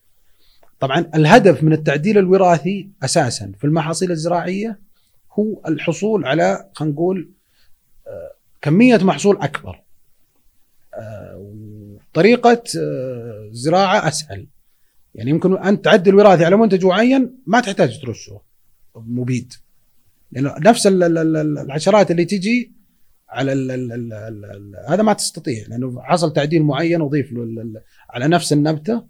طبعا الهدف من التعديل الوراثي أساسا في المحاصيل الزراعية هو الحصول على خلينا نقول كمية محصول أكبر. طريقة آه، زراعة أسهل. يعني يمكن انت تعدل وراثي على منتج معين ما تحتاج ترشه. مبيد. لأنه يعني نفس الحشرات اللي تجي على ال ال ال ال ال هذا ما تستطيع. لأنه حصل تعديل معين وضيف له على نفس النبتة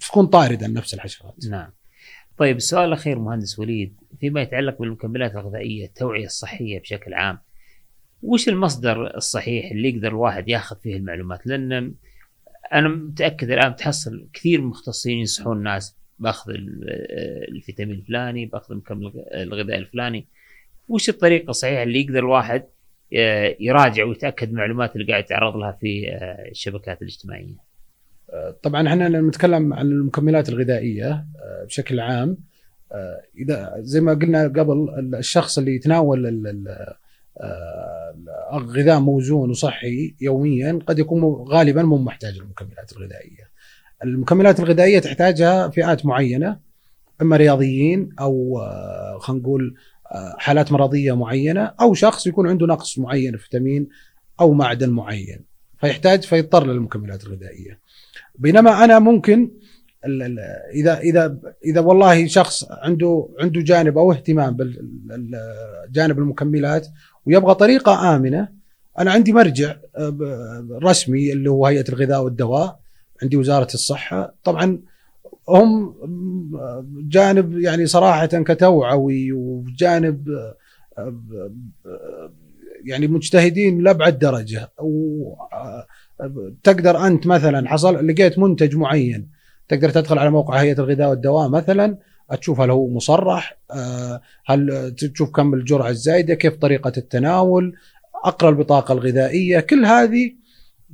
تكون طاردة نفس الحشرات. نعم. طيب السؤال الأخير مهندس وليد. فيما يتعلق بالمكملات الغذائية التوعية الصحية بشكل عام وش المصدر الصحيح اللي يقدر الواحد ياخذ فيه المعلومات؟ لأن أنا متأكد الآن تحصل كثير من المختصين ينصحون الناس بأخذ الفيتامين الفلاني بأخذ المكمل الغذائي الفلاني. وش الطريقة الصحيحة اللي يقدر الواحد آه، يراجع ويتأكد المعلومات اللي قاعد يتعرض لها في آه، الشبكات الاجتماعية؟ طبعا إحنا نتكلم عن المكملات الغذائية آه، بشكل عام إذا زي ما قلنا قبل الشخص اللي يتناول آه، غذاء موزون وصحي يوميا قد يكون غالبا مو محتاج المكملات الغذائية. المكملات الغذائية تحتاجها فئات معينة إما رياضيين أو آه، خلينا نقول آه، حالات مرضية معينة أو شخص يكون عنده نقص معين فيتامين أو معدن معين فيحتاج فيضطر للمكملات الغذائية. بينما أنا ممكن إذا إذا إذا والله شخص عنده عنده جانب أو اهتمام بجانب المكملات ويبغى طريقة آمنة. أنا عندي مرجع آه، رسمي اللي هو هيئة الغذاء والدواء عندي وزارة الصحة. طبعا هم جانب يعني صراحة كتوعوي وجانب آه، يعني مجتهدين لأبعد درجة. وتقدر أنت مثلا حصل لقيت منتج معين تقدر تدخل على موقع هيئة الغذاء والدواء مثلا تشوف هل هو مصرح آه، هل تشوف كم الجرعة الزايدة كيف طريقة التناول أقرأ البطاقة الغذائية كل هذه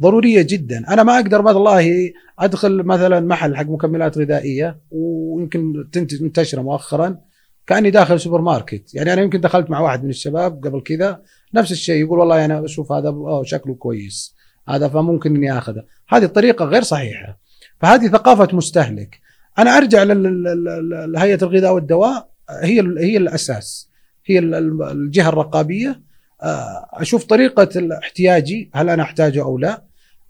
ضرورية جدا. أنا ما أقدر والله أدخل مثلا محل حق مكملات غذائية ويمكن منتشرة مؤخرا كأني داخل سوبر ماركت يعني أنا يمكن دخلت مع واحد من الشباب قبل كذا نفس الشيء يقول والله أنا أشوف هذا شكله كويس هذا فممكن إني آخذه. هذه الطريقة غير صحيحة. فهذه ثقافة مستهلك. أنا أرجع لهيئة الغذاء والدواء هي هي الأساس هي الجهة الرقابية. آه، أشوف طريقة احتياجي هل أنا أحتاجه أو لا.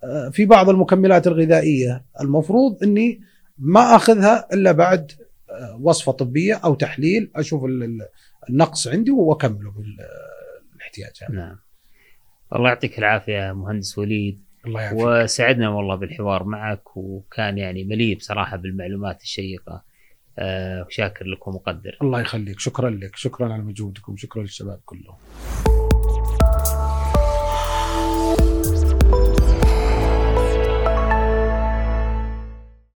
آه، في بعض المكملات الغذائية المفروض إني ما أخذها إلا بعد آه، وصفة طبية أو تحليل. أشوف النقص عندي وأكمله بالاحتياج نعم. الله يعطيك العافية مهندس وليد. الله يعافيك. وسعدنا والله بالحوار معك وكان يعني مليء بصراحة بالمعلومات الشيقة. وشاكر لكم ومقدر. الله يخليك. شكرا لك. شكرا على مجهودكم. شكرا للشباب كلهم.